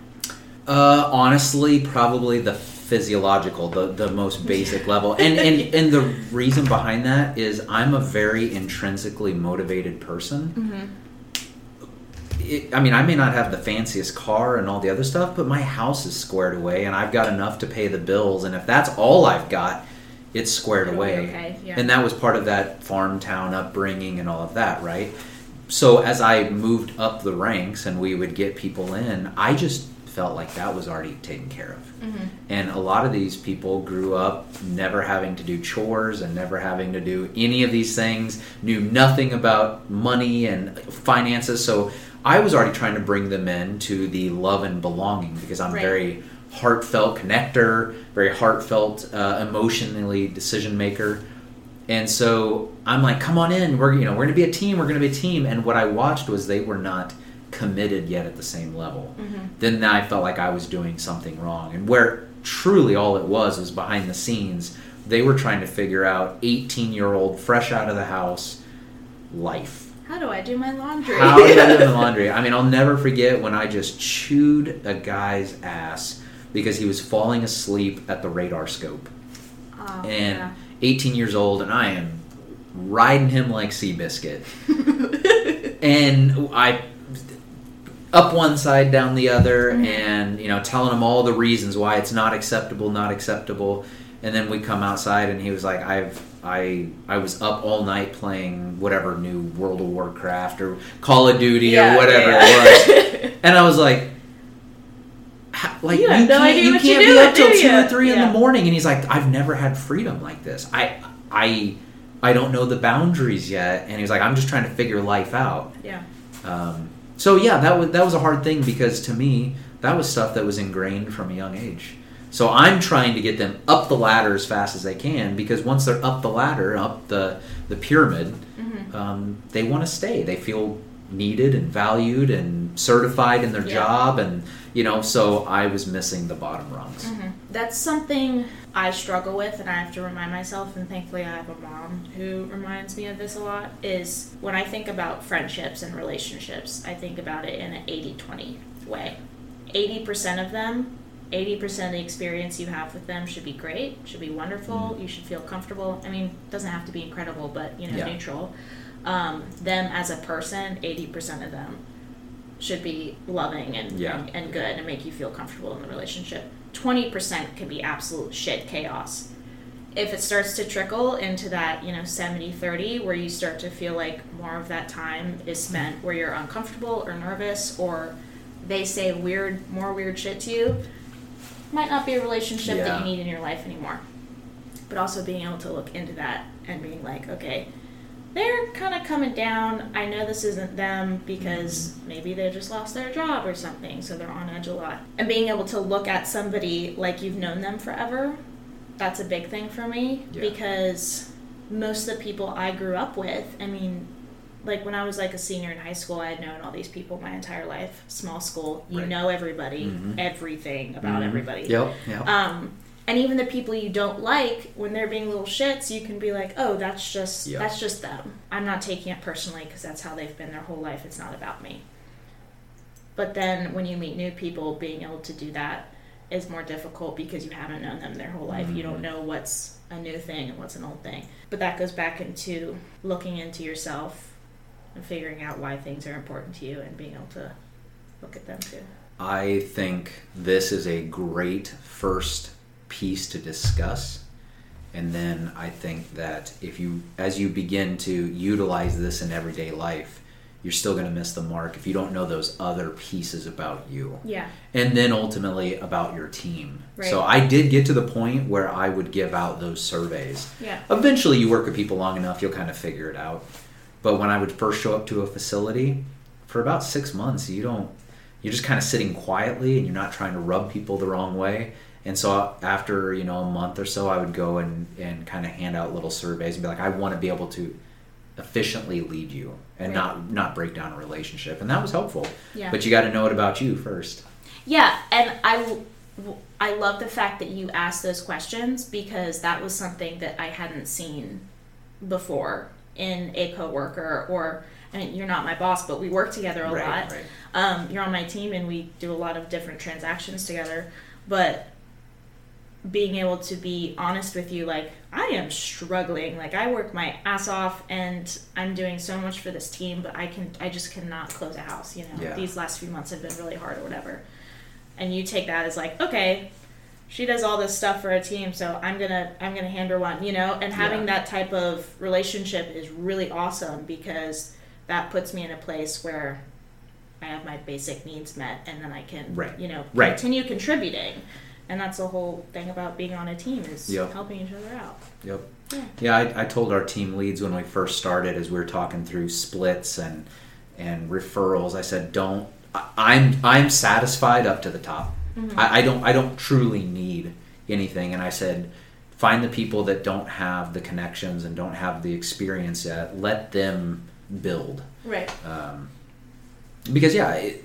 Uh, honestly, probably the physiological, the, the most basic level, and, and and the reason behind that is I'm a very intrinsically motivated person. Mm-hmm. It, I mean, I may not have the fanciest car and all the other stuff, but my house is squared away, and I've got enough to pay the bills. And if that's all I've got, it's squared It'll away. okay, yeah. And that was part of that farm town upbringing and all of that, right? So as I moved up the ranks and we would get people in, I just felt like that was already taken care of. Mm-hmm. And a lot of these people grew up never having to do chores and never having to do any of these things, knew nothing about money and finances. So I was already trying to bring them in to the love and belonging because I'm Right. very heartfelt connector, very heartfelt, uh, emotionally decision maker. And so I'm like, come on in. We're you know we're gonna be a team. We're gonna be a team. And what I watched was they were not committed yet at the same level. Mm-hmm. Then I felt like I was doing something wrong. And where truly all it was was behind the scenes. They were trying to figure out 18 year old, fresh out of the house, life. How do I do my laundry? How did I do the laundry? I mean, I'll never forget when I just chewed a guy's ass because he was falling asleep at the radar scope Oh, and yeah. 18 years old, and I am riding him like Seabiscuit. and I up one side, down the other, Mhm. and you know, telling him all the reasons why it's not acceptable, not acceptable. And then we come outside, and he was like, "I've I I was up all night playing whatever new World of Warcraft or Call of Duty Yeah, or whatever yeah. it was, and I was like. Like You you, no can't, you can't be up till two or three in the morning, and he's like, "I've never had freedom like this. I, I, I don't know the boundaries yet." And he's like, "I'm just trying to figure life out." Yeah. Um, so yeah, that was that was a hard thing because to me that was stuff that was ingrained from a young age. So I'm trying to get them up the ladder as fast as they can because once they're up the ladder, up the the pyramid, Mm-hmm. um, they want to stay. They feel needed and valued and certified in their Yeah. job, and you know. So I was missing the bottom rungs. That's something I struggle with, and I have to remind myself. And thankfully, I have a mom who reminds me of this a lot. Is when I think about friendships and relationships, I think about it in an 80 20 way. 80% of them, 80% of the experience you have with them should be great, should be wonderful, you should feel comfortable. I mean, it doesn't have to be incredible, but you know, Yeah. neutral. Um, them as a person, 80% of them should be loving and, Yeah. and, and good and make you feel comfortable in the relationship. 20% can be absolute shit chaos. If it starts to trickle into that, you know, 70 30, where you start to feel like more of that time is spent where you're uncomfortable or nervous or they say weird, more weird shit to you, might not be a relationship that you need in your life anymore. But also being able to look into that and being like, okay, they're kind of coming down. I know this isn't them because maybe they just lost their job or something, so they're on edge a lot. And being able to look at somebody like you've known them forever, that's a big thing for me Yeah. because most of the people I grew up with, I mean, like when I was like a senior in high school, I had known all these people my entire life. Small school, you Right. know everybody, Mhm. everything about Mhm. everybody. Yep. Yep. Um, and even the people you don't like, when they're being little shits, you can be like, "Oh, that's just Yeah. that's just them. I'm not taking it personally because that's how they've been their whole life. It's not about me." But then when you meet new people, being able to do that is more difficult because you haven't known them their whole life. You don't mm-hmm. know what's a new thing and what's an old thing. But that goes back into looking into yourself and figuring out why things are important to you and being able to look at them too. I think this is a great first piece to discuss. And then I think that if you, as you begin to utilize this in everyday life, you're still going to miss the mark if you don't know those other pieces about you. Yeah. And then ultimately about your team. Right. So I did get to the point where I would give out those surveys. Yeah. Eventually, you work with people long enough, you'll kind of figure it out. But when I would first show up to a facility, for about six months, you don't, you're just kind of sitting quietly and you're not trying to rub people the wrong way. And so after, you know, a month or so, I would go and, and kind of hand out little surveys and be like, I want to be able to efficiently lead you and Right. not, not break down a relationship. And that was helpful. Yeah. But you got to know it about you first. Yeah, and I, I love the fact that you asked those questions because that was something that I hadn't seen before in a coworker or I mean you're not my boss, but we work together a Right, lot. right. Um, you're on my team and we do a lot of different transactions together, but being able to be honest with you like I am struggling like I work my ass off and I'm doing so much for this team but I can I just cannot close a house you know Yeah. these last few months have been really hard or whatever and you take that as like okay she does all this stuff for a team so i'm gonna i'm gonna hand her one you know and having Yeah. that type of relationship is really awesome because that puts me in a place where i have my basic needs met and then i can Right. you know Right. continue contributing and that's the whole thing about being on a team is Yep. helping each other out Yep. Yeah. Yeah, I, I told our team leads when we first started, as we were talking through splits and and referrals. I said, "Don't. I, I'm I'm satisfied up to the top. I, I don't I don't truly need anything." And I said, "Find the people that don't have the connections and don't have the experience yet. Let them build." right Um, because yeah, it,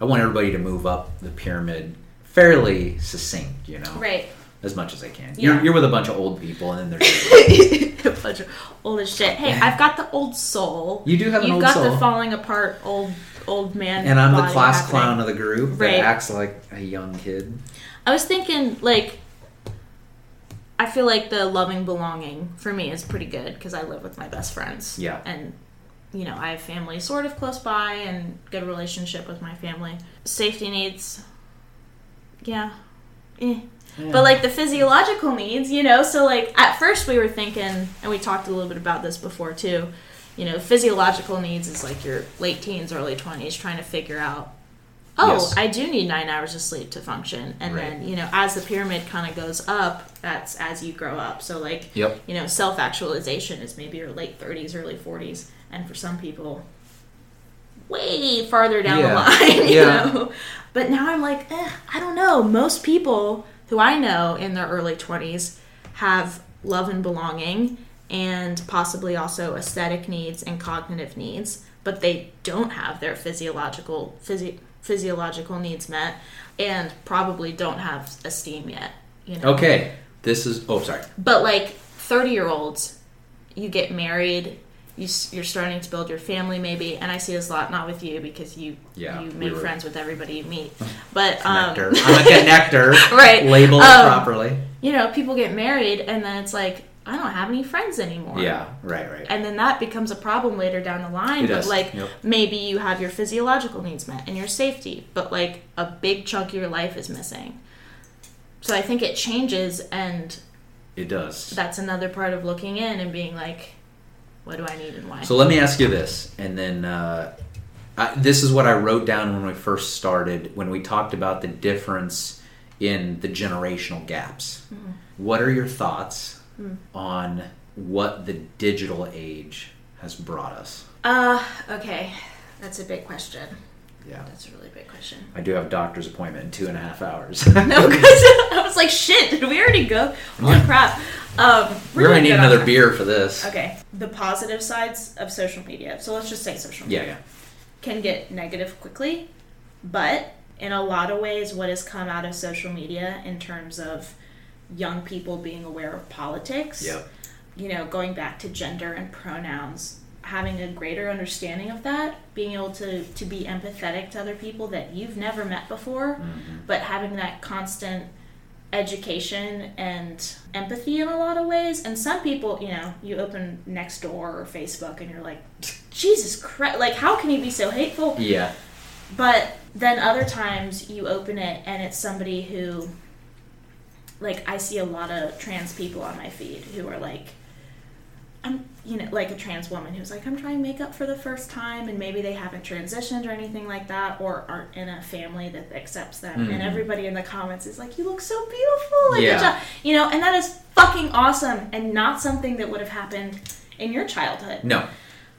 I want everybody to move up the pyramid fairly succinct. You know, right as much as I can. Yeah. You're, you're with a bunch of old people, and then there's a bunch of old as shit hey i've got the old soul You do have an you've old got soul. the falling apart old old man and I'm the body class happening. clown of the group Right. that acts like a young kid. I was thinking, like, I feel like the loving belonging for me is pretty good because I live with my best friends. Yeah. And, you know, I have family sort of close by and good relationship with my family. Safety needs, yeah. Eh. But like the physiological needs, you know, so like at first we were thinking, and we talked a little bit about this before too. You know, physiological needs is like your late teens, early twenties, trying to figure out. Oh, Yes. I do need nine hours of sleep to function, and Right. then you know, as the pyramid kind of goes up, that's as you grow up. So like, Yep. you know, self actualization is maybe your late thirties, early forties, and for some people, way farther down the line. You Yeah. know, but now I'm like, eh, I don't know. Most people who I know in their early 20s have love and belonging and possibly also aesthetic needs and cognitive needs, but they don't have their physiological physi- physiological needs met and probably don't have esteem yet, you know. Okay. This is. Oh, sorry. But like 30 year olds, you get married, you, you're starting to build your family maybe, and I see this a lot, not with you because you Yeah, you make were- friends with everybody you meet, but um, I'm a connector. Right. Label it Um, properly. you know, people get married and then it's like, I don't have any friends anymore. Yeah. Right. Right. And then that becomes a problem later down the line. It but like yep. maybe you have your physiological needs met and your safety, but like a big chunk of your life is missing. So I think it changes and It does. that's another part of looking in and being like, what do I need and why? So let me ask you this, and then uh, I, this is what I wrote down when we first started when we talked about the difference in the generational gaps. Mm-hmm. What are your thoughts Mm. on what the digital age has brought us? uh, okay. That's a big question. Yeah, That's a really big question. I do have a doctor's appointment in two and a half hours. No, because I was like, shit, did we already go? Holy crap. Um, We're really gonna need another that. beer for this. Okay, the positive sides of social media. So let's just say social media Yeah, yeah, can get negative quickly, but in a lot of ways, what has come out of social media in terms of young people being aware of politics, Yep. you know, going back to gender and pronouns, having a greater understanding of that, being able to, to be empathetic to other people that you've never met before, Mhm. but having that constant education and empathy in a lot of ways. And some people, you know, you open Nextdoor or Facebook and you're like, Jesus Christ, like, how can you be so hateful? yeah, But then other times you open it and it's somebody who, like, I see a lot of trans people on my feed who are like, I'm, you know, like a trans woman who's like, I'm trying makeup for the first time, and maybe they haven't transitioned or anything like that, or aren't in a family that accepts them. Mhm. And everybody in the comments is like, You look so beautiful. Like, Yeah. You know, and that is fucking awesome and not something that would have happened in your childhood no,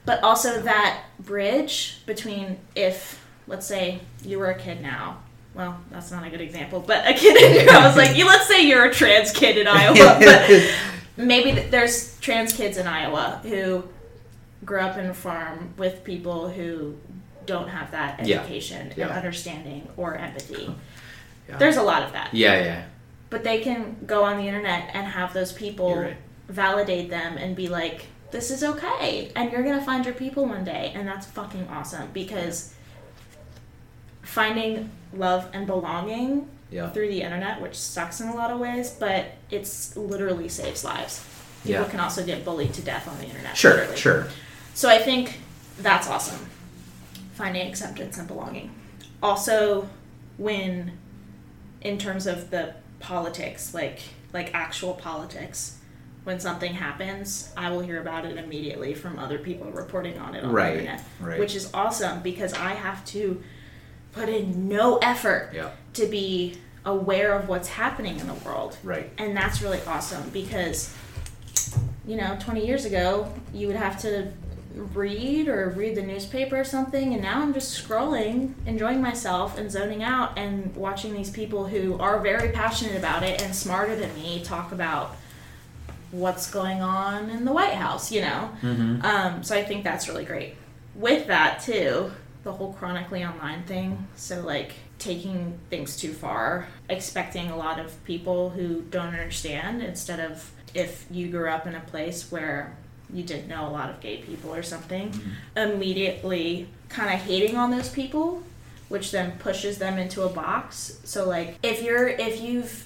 but also that bridge between if let's say you were a kid now well that's not a good example but a kid in i was like you let's say you're a trans kid in iowa but maybe th- there's trans kids in iowa who grew up in a farm with people who don't have that Yeah. education Yeah. and understanding or empathy Yeah. there's a lot of that yeah, yeah. but they can go on the internet and have those people You're right. validate them and be like this is okay and you're gonna find your people one day and that's fucking awesome because finding love and belonging Yeah. through the internet which sucks in a lot of ways but it's literally saves lives people Yeah. can also get bullied to death on the internet Sure, literally. sure. So I think that's awesome. Finding acceptance and belonging. Also, when in terms of the politics, like like actual politics, when something happens, I will hear about it immediately from other people reporting on it on Right, the internet, right. which is awesome because I have to put in no effort Yeah, to be aware of what's happening in the world. right. And that's really awesome because, you know, 20 years ago, you would have to read or read the newspaper or something, and now I'm just scrolling, enjoying myself, and zoning out, and watching these people who are very passionate about it and smarter than me talk about what's going on in the White House, you know? Mm-hmm. Um, so I think that's really great. With that, too, the whole chronically online thing. So, like, taking things too far, expecting a lot of people who don't understand instead of if you grew up in a place where you didn't know a lot of gay people or something, mm-hmm. immediately kind of hating on those people, which then pushes them into a box. So, like, if you're, if you've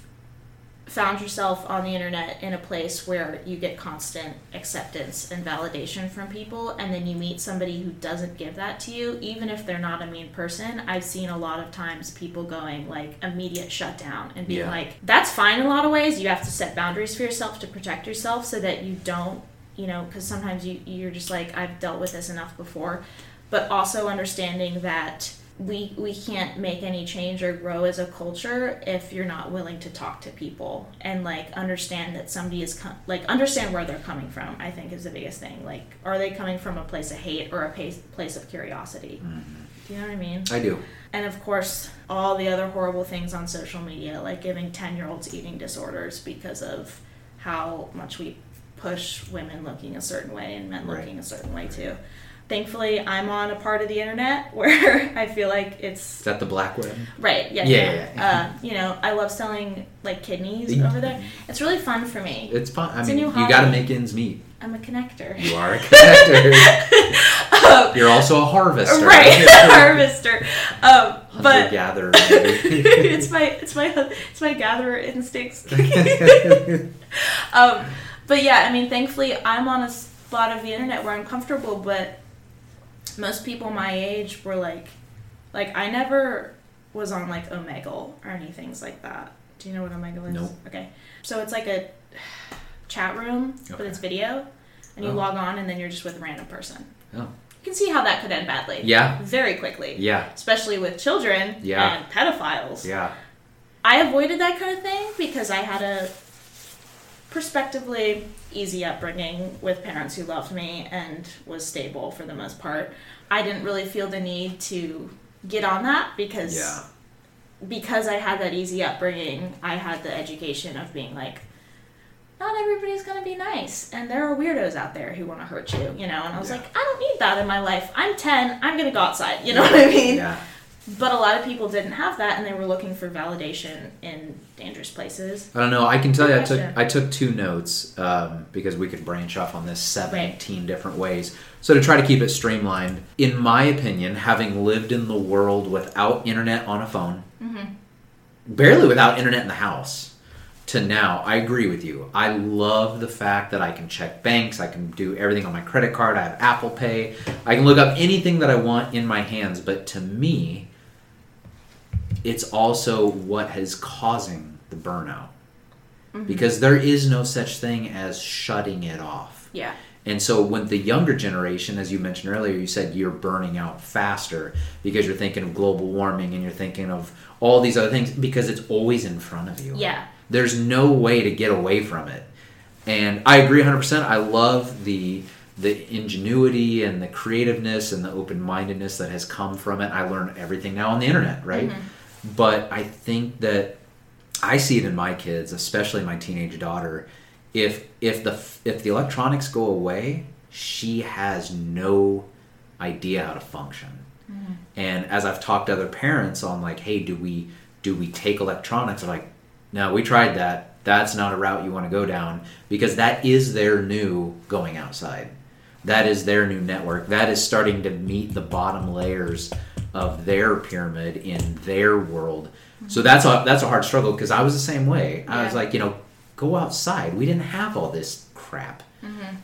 found yourself on the internet in a place where you get constant acceptance and validation from people and then you meet somebody who doesn't give that to you even if they're not a mean person. I've seen a lot of times people going like immediate shutdown and being Yeah. like that's fine in a lot of ways. You have to set boundaries for yourself to protect yourself so that you don't you know because sometimes you you're just like i've dealt with this enough before. But also understanding that we we can't make any change or grow as a culture if you're not willing to talk to people and like understand that somebody is com- like understand where they're coming from i think is the biggest thing. Like are they coming from a place of hate or a place, place of curiosity? Mm-hmm. Do you know what i mean? I do. and of course all the other horrible things on social media like giving 10 year olds eating disorders because of how much we push women looking a certain way and men Right. looking a certain way too thankfully i'm on a part of the internet where i feel like it's Is that the black web? right yeah Yeah, yeah, yeah, yeah. Uh, you know i love selling like kidneys over there it's really fun for me It's fun. I It's a mean, you got to make ends meet. i'm a connector You are a connector. You're also a harvester. right harvester um, but gatherer. it's my it's my it's my gatherer instincts um, but yeah, I mean, thankfully, I'm on a spot of the internet where I'm comfortable. But most people my age were like, like I never was on like Omegle or anything like that. Do you know what Omegle is? Nope. Okay, so it's like a chat room, but it's video, and you Oh. log on, and then you're just with a random person. Oh. You can see how that could end badly. Yeah. Very quickly. Yeah. Especially with children Yeah. and pedophiles. Yeah. I avoided that kind of thing because I had a prospectively easy upbringing with parents who loved me and was stable for the most part. I didn't really feel the need to get on that because Yeah. because I had that easy upbringing, I had the education of being like not everybody's gonna be nice, and there are weirdos out there who want to hurt you, you know. And I was Yeah. like, I don't need that in my life. I'm ten. I'm gonna go outside. You know what I mean? Yeah. But a lot of people didn't have that, and they were looking for validation in dangerous places. I don't know. I can tell you, I took I took two notes um, because we could branch off on this seventeen different ways. So to try to keep it streamlined, in my opinion, having lived in the world without internet on a phone, barely without internet in the house, to now, I agree with you. I love the fact that I can check banks, I can do everything on my credit card. I have Apple Pay, I can look up anything that I want in my hands. But to me, it's also what is causing the burnout mm-hmm. because there is no such thing as shutting it off. Yeah. And so, when the younger generation, as you mentioned earlier, you said you're burning out faster because you're thinking of global warming and you're thinking of all these other things because it's always in front of you. Yeah. There's no way to get away from it. And I agree 100%. I love the the ingenuity and the creativeness and the open-mindedness that has come from it. I learn everything now on the internet, right? Mm-hmm. But I think that I see it in my kids, especially my teenage daughter. If if the if the electronics go away, she has no idea how to function. Mm. And as I've talked to other parents on like, hey, do we do we take electronics? They're like, no, we tried that. That's not a route you want to go down because that is their new going outside. That is their new network. That is starting to meet the bottom layers of their pyramid in their world. So that's a that's a hard struggle because I was the same way. I was like, you know, go outside. We didn't have all this crap.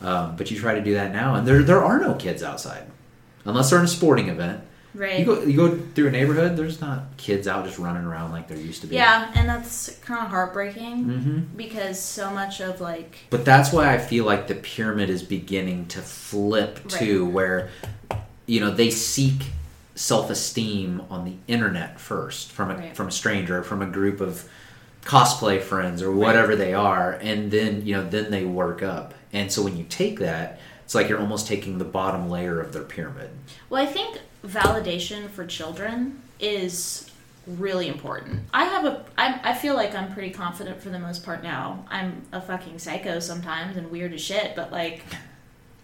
Um, but you try to do that now, and there there are no kids outside unless they're in a sporting event. Right. You go you go through a neighborhood. There's not kids out just running around like there used to be. yeah, and that's kind of heartbreaking hmm because so much of like But that's why I feel like the pyramid is beginning to flip too, where you know they seek self-esteem on the internet first from a Right. from a stranger, from a group of cosplay friends or whatever they are, and then you know then they work up. And so when you take that, it's like you're almost taking the bottom layer of their pyramid. Well, I think validation for children is really important. I have a I, I feel like I'm pretty confident for the most part now. I'm a fucking psycho sometimes and weird as shit, but like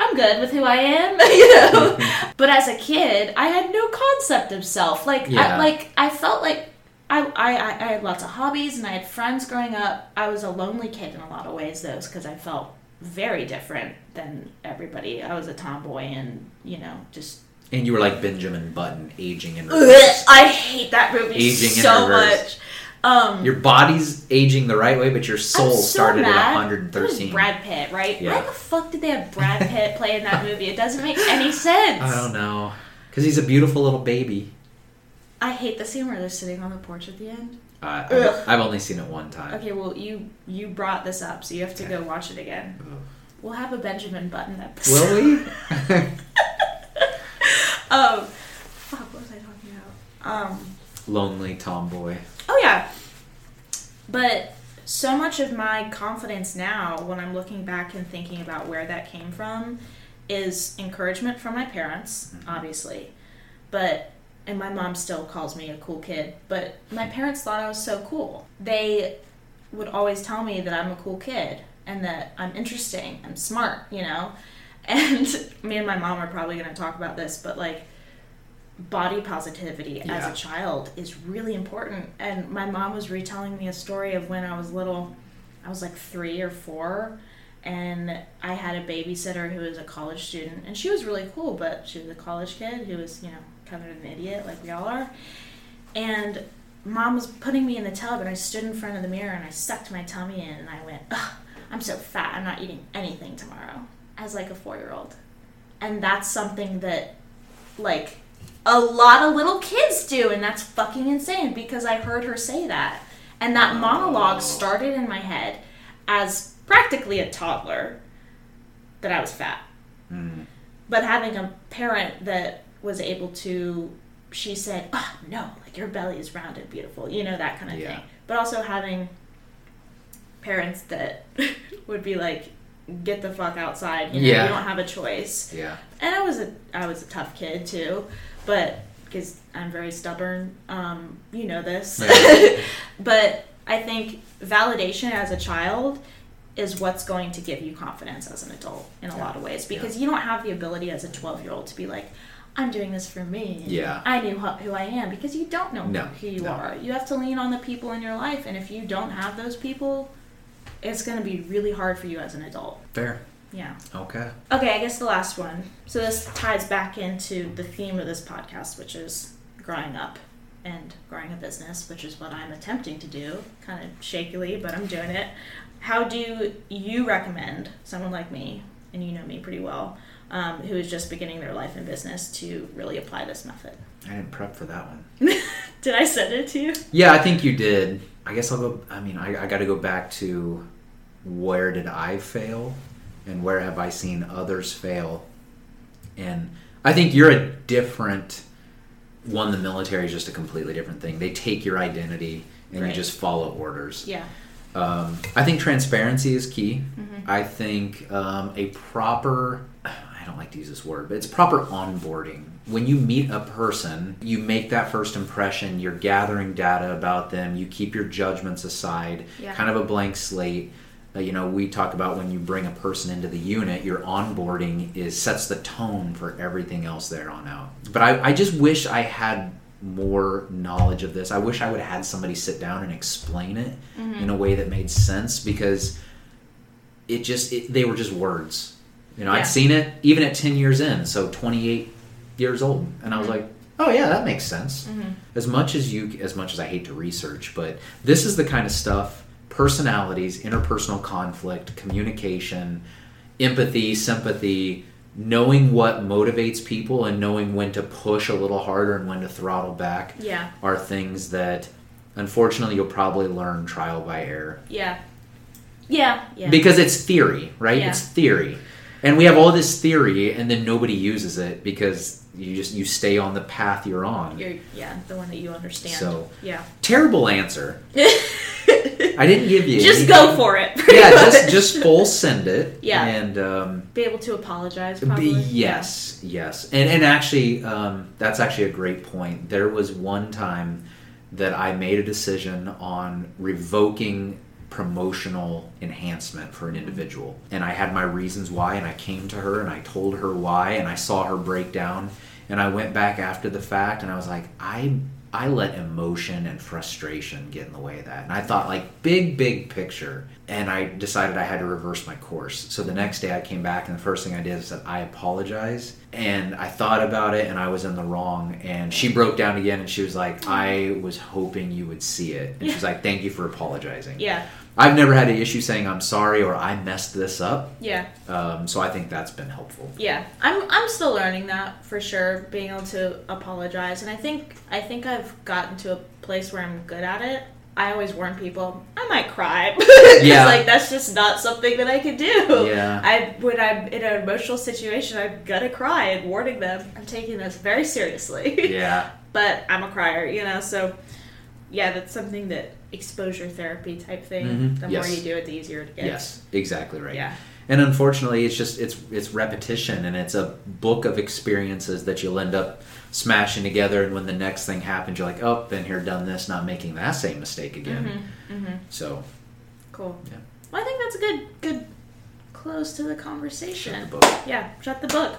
I'm good with who I am, you know. but as a kid, I had no concept of self. Like Yeah. I, like I felt like I, I, I had lots of hobbies and I had friends growing up. I was a lonely kid in a lot of ways, though, because I felt very different than everybody. I was a tomboy and, you know, just And you were like Benjamin Button, aging in Ugh, reverse. I hate that movie Aging in so much. Um, Your body's aging the right way, but your soul so started mad. at That was 113. Brad Pitt, right? Yeah. Why the fuck did they have Brad Pitt play in that movie? It doesn't make any sense. I don't know. Because he's a beautiful little baby. I hate the scene where they're sitting on the porch at the end. Uh, I've, I've only seen it one time. Okay, well you you brought this up, so you have to Okay. go watch it again. Ugh. We'll have a Benjamin Button episode. Will we? Um, fuck, what was I talking about? Um, Lonely tomboy. But so much of my confidence now, when I'm looking back and thinking about where that came from, is encouragement from my parents, mm-hmm. obviously, but and my mom still calls me a cool kid, but my parents thought I was so cool. They would always tell me that I'm a cool kid and that I'm interesting, I'm smart, you know. And me and my mom are probably going to talk about this, but like body positivity as a child is really important. And my mom was retelling me a story of when I was little. I was like 3 or 4 and I had a babysitter who was a college student and she was really cool, but she was a college kid who was, you know, kind of an idiot like we all are. And mom was putting me in the tub and I stood in front of the mirror and I sucked my tummy in and I went, Ugh, I'm so fat, I'm not eating anything tomorrow as like a four year old. And that's something that like a lot of little kids do and that's fucking insane because I heard her say that. And that monologue started in my head as practically a toddler that I was fat Mm. but having a parent that was able to she said oh no like your belly is round and beautiful you know that kind of Yeah. thing but also having parents that would be like get the fuck outside you know Yeah. you don't have a choice Yeah. and i was a i was a tough kid too but because i'm very stubborn um you know this Yeah. but i think validation as a child is what's going to give you confidence as an adult in a Yeah. lot of ways because you don't have the ability as a 12 year old to be like i'm doing this for me Yeah. i knew who who i am because you don't know No, who you no. are you have to lean on the people in your life and if you don't have those people it's going to be really hard for you as an adult Fair. Yeah Okay. Okay, I guess the last one. So this ties back into the theme of this podcast, which is growing up and growing a business, which is what I'm attempting to do, kind of shakily, but I'm doing it. How do you recommend someone like me, and you know me pretty well, um, who is just beginning their life in business to really apply this method? I didn't prep for that one. Did I send it to you? Yeah, I think you did. I guess I'll go. I mean, I, I got to go back to where did I fail and where have I seen others fail. And I think you're a different one. The military is just a completely different thing. They take your identity and Right. you just follow orders. Yeah. Um, I think transparency is key. Mm-hmm. I think um, a proper, I don't like to use this word, but it's proper onboarding. When you meet a person, you make that first impression, you're gathering data about them, you keep your judgments aside, Yeah. kind of a blank slate. You know, we talk about when you bring a person into the unit, your onboarding is sets the tone for everything else there on out. But I, I just wish I had more knowledge of this. I wish I would have had somebody sit down and explain it in a mm-hmm. way that made sense because it just it, they were just words. You know, Yeah. I'd seen it even at 10 years in, so 28 years old, and I was mm-hmm. like, "Oh yeah, that makes sense." Mm-hmm. As much as you as much as I hate to research, but this is the kind of stuff personalities, interpersonal conflict, communication, empathy, sympathy, knowing what motivates people and knowing when to push a little harder and when to throttle back Yeah. are things that unfortunately you'll probably learn trial by error Yeah. Yeah. Yeah. because it's theory right Yeah. it's theory and we have all this theory and then nobody uses it because you just you stay on the path you're on You're, yeah, the one that you understand. So- yeah. terrible answer i didn't give you just any- go for it. yeah just much. just full send it Yeah. and um be able to apologize. Probably. yes, yes, and and actually, um, that's actually a great point. There was one time that I made a decision on revoking promotional enhancement for an individual, and I had my reasons why, and I came to her and I told her why, and I saw her break down, and I went back after the fact, and I was like, I I let emotion and frustration get in the way of that. And I thought like big, big picture. And I decided I had to reverse my course. So the next day I came back and the first thing I did is said, I apologize. And I thought about it and I was in the wrong. And she broke down again and she was like, I was hoping you would see it. And she's like, thank you for apologizing. Yeah. I've never had an issue saying I'm sorry or I messed this up. Yeah. Um, so I think that's been helpful. Yeah, I'm I'm still learning that for sure, being able to apologize, and I think I think I've gotten to a place where I'm good at it. I always warn people I might cry Yeah. like that's just not something that I can do. Yeah. I when I'm in an emotional situation, I'm gonna cry and warning them. I'm taking this very seriously. Yeah. but I'm a crier, you know. So yeah, that's something that exposure therapy type thing. Mhm. The Yes. more you do it, the easier it gets. Yes, exactly right. Yeah. And unfortunately, it's just it's it's repetition, and it's a book of experiences that you'll end up smashing together. And when the next thing happens, you're like, oh, been here, done this, not making that same mistake again. Mm-hmm. So Cool. Yeah. Well, I think that's a good good close to the conversation. shut the book. Yeah, shut the book.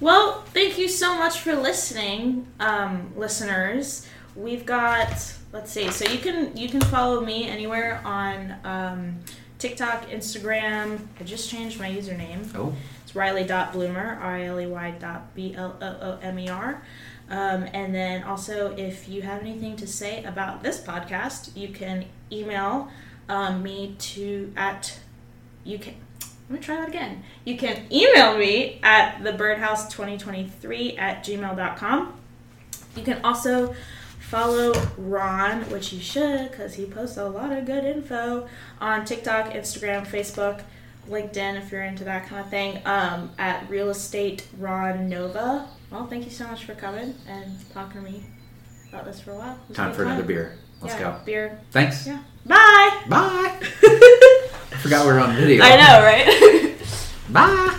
Well, thank you so much for listening, um, listeners. We've got let's see. So you can you can follow me anywhere on um, TikTok, Instagram. I just changed my username. Oh, It's Riley.bloomer, R I L E Y dot B L O O M E R. Um, and then also, if you have anything to say about this podcast, you can email um, me to at you can let me try that again. You can email me at thebirdhouse2023 at gmail.com. You can also follow Ron, which you should because he posts a lot of good info on TikTok, Instagram, Facebook, LinkedIn if you're into that kind of thing, um, at Real Estate Ron Nova. Well, thank you so much for coming and talking to me about this for a while. A time good for another beer. Let's yeah, go. Beer. Thanks. Yeah. Bye. Bye. I forgot we were on video. I know, right? Bye.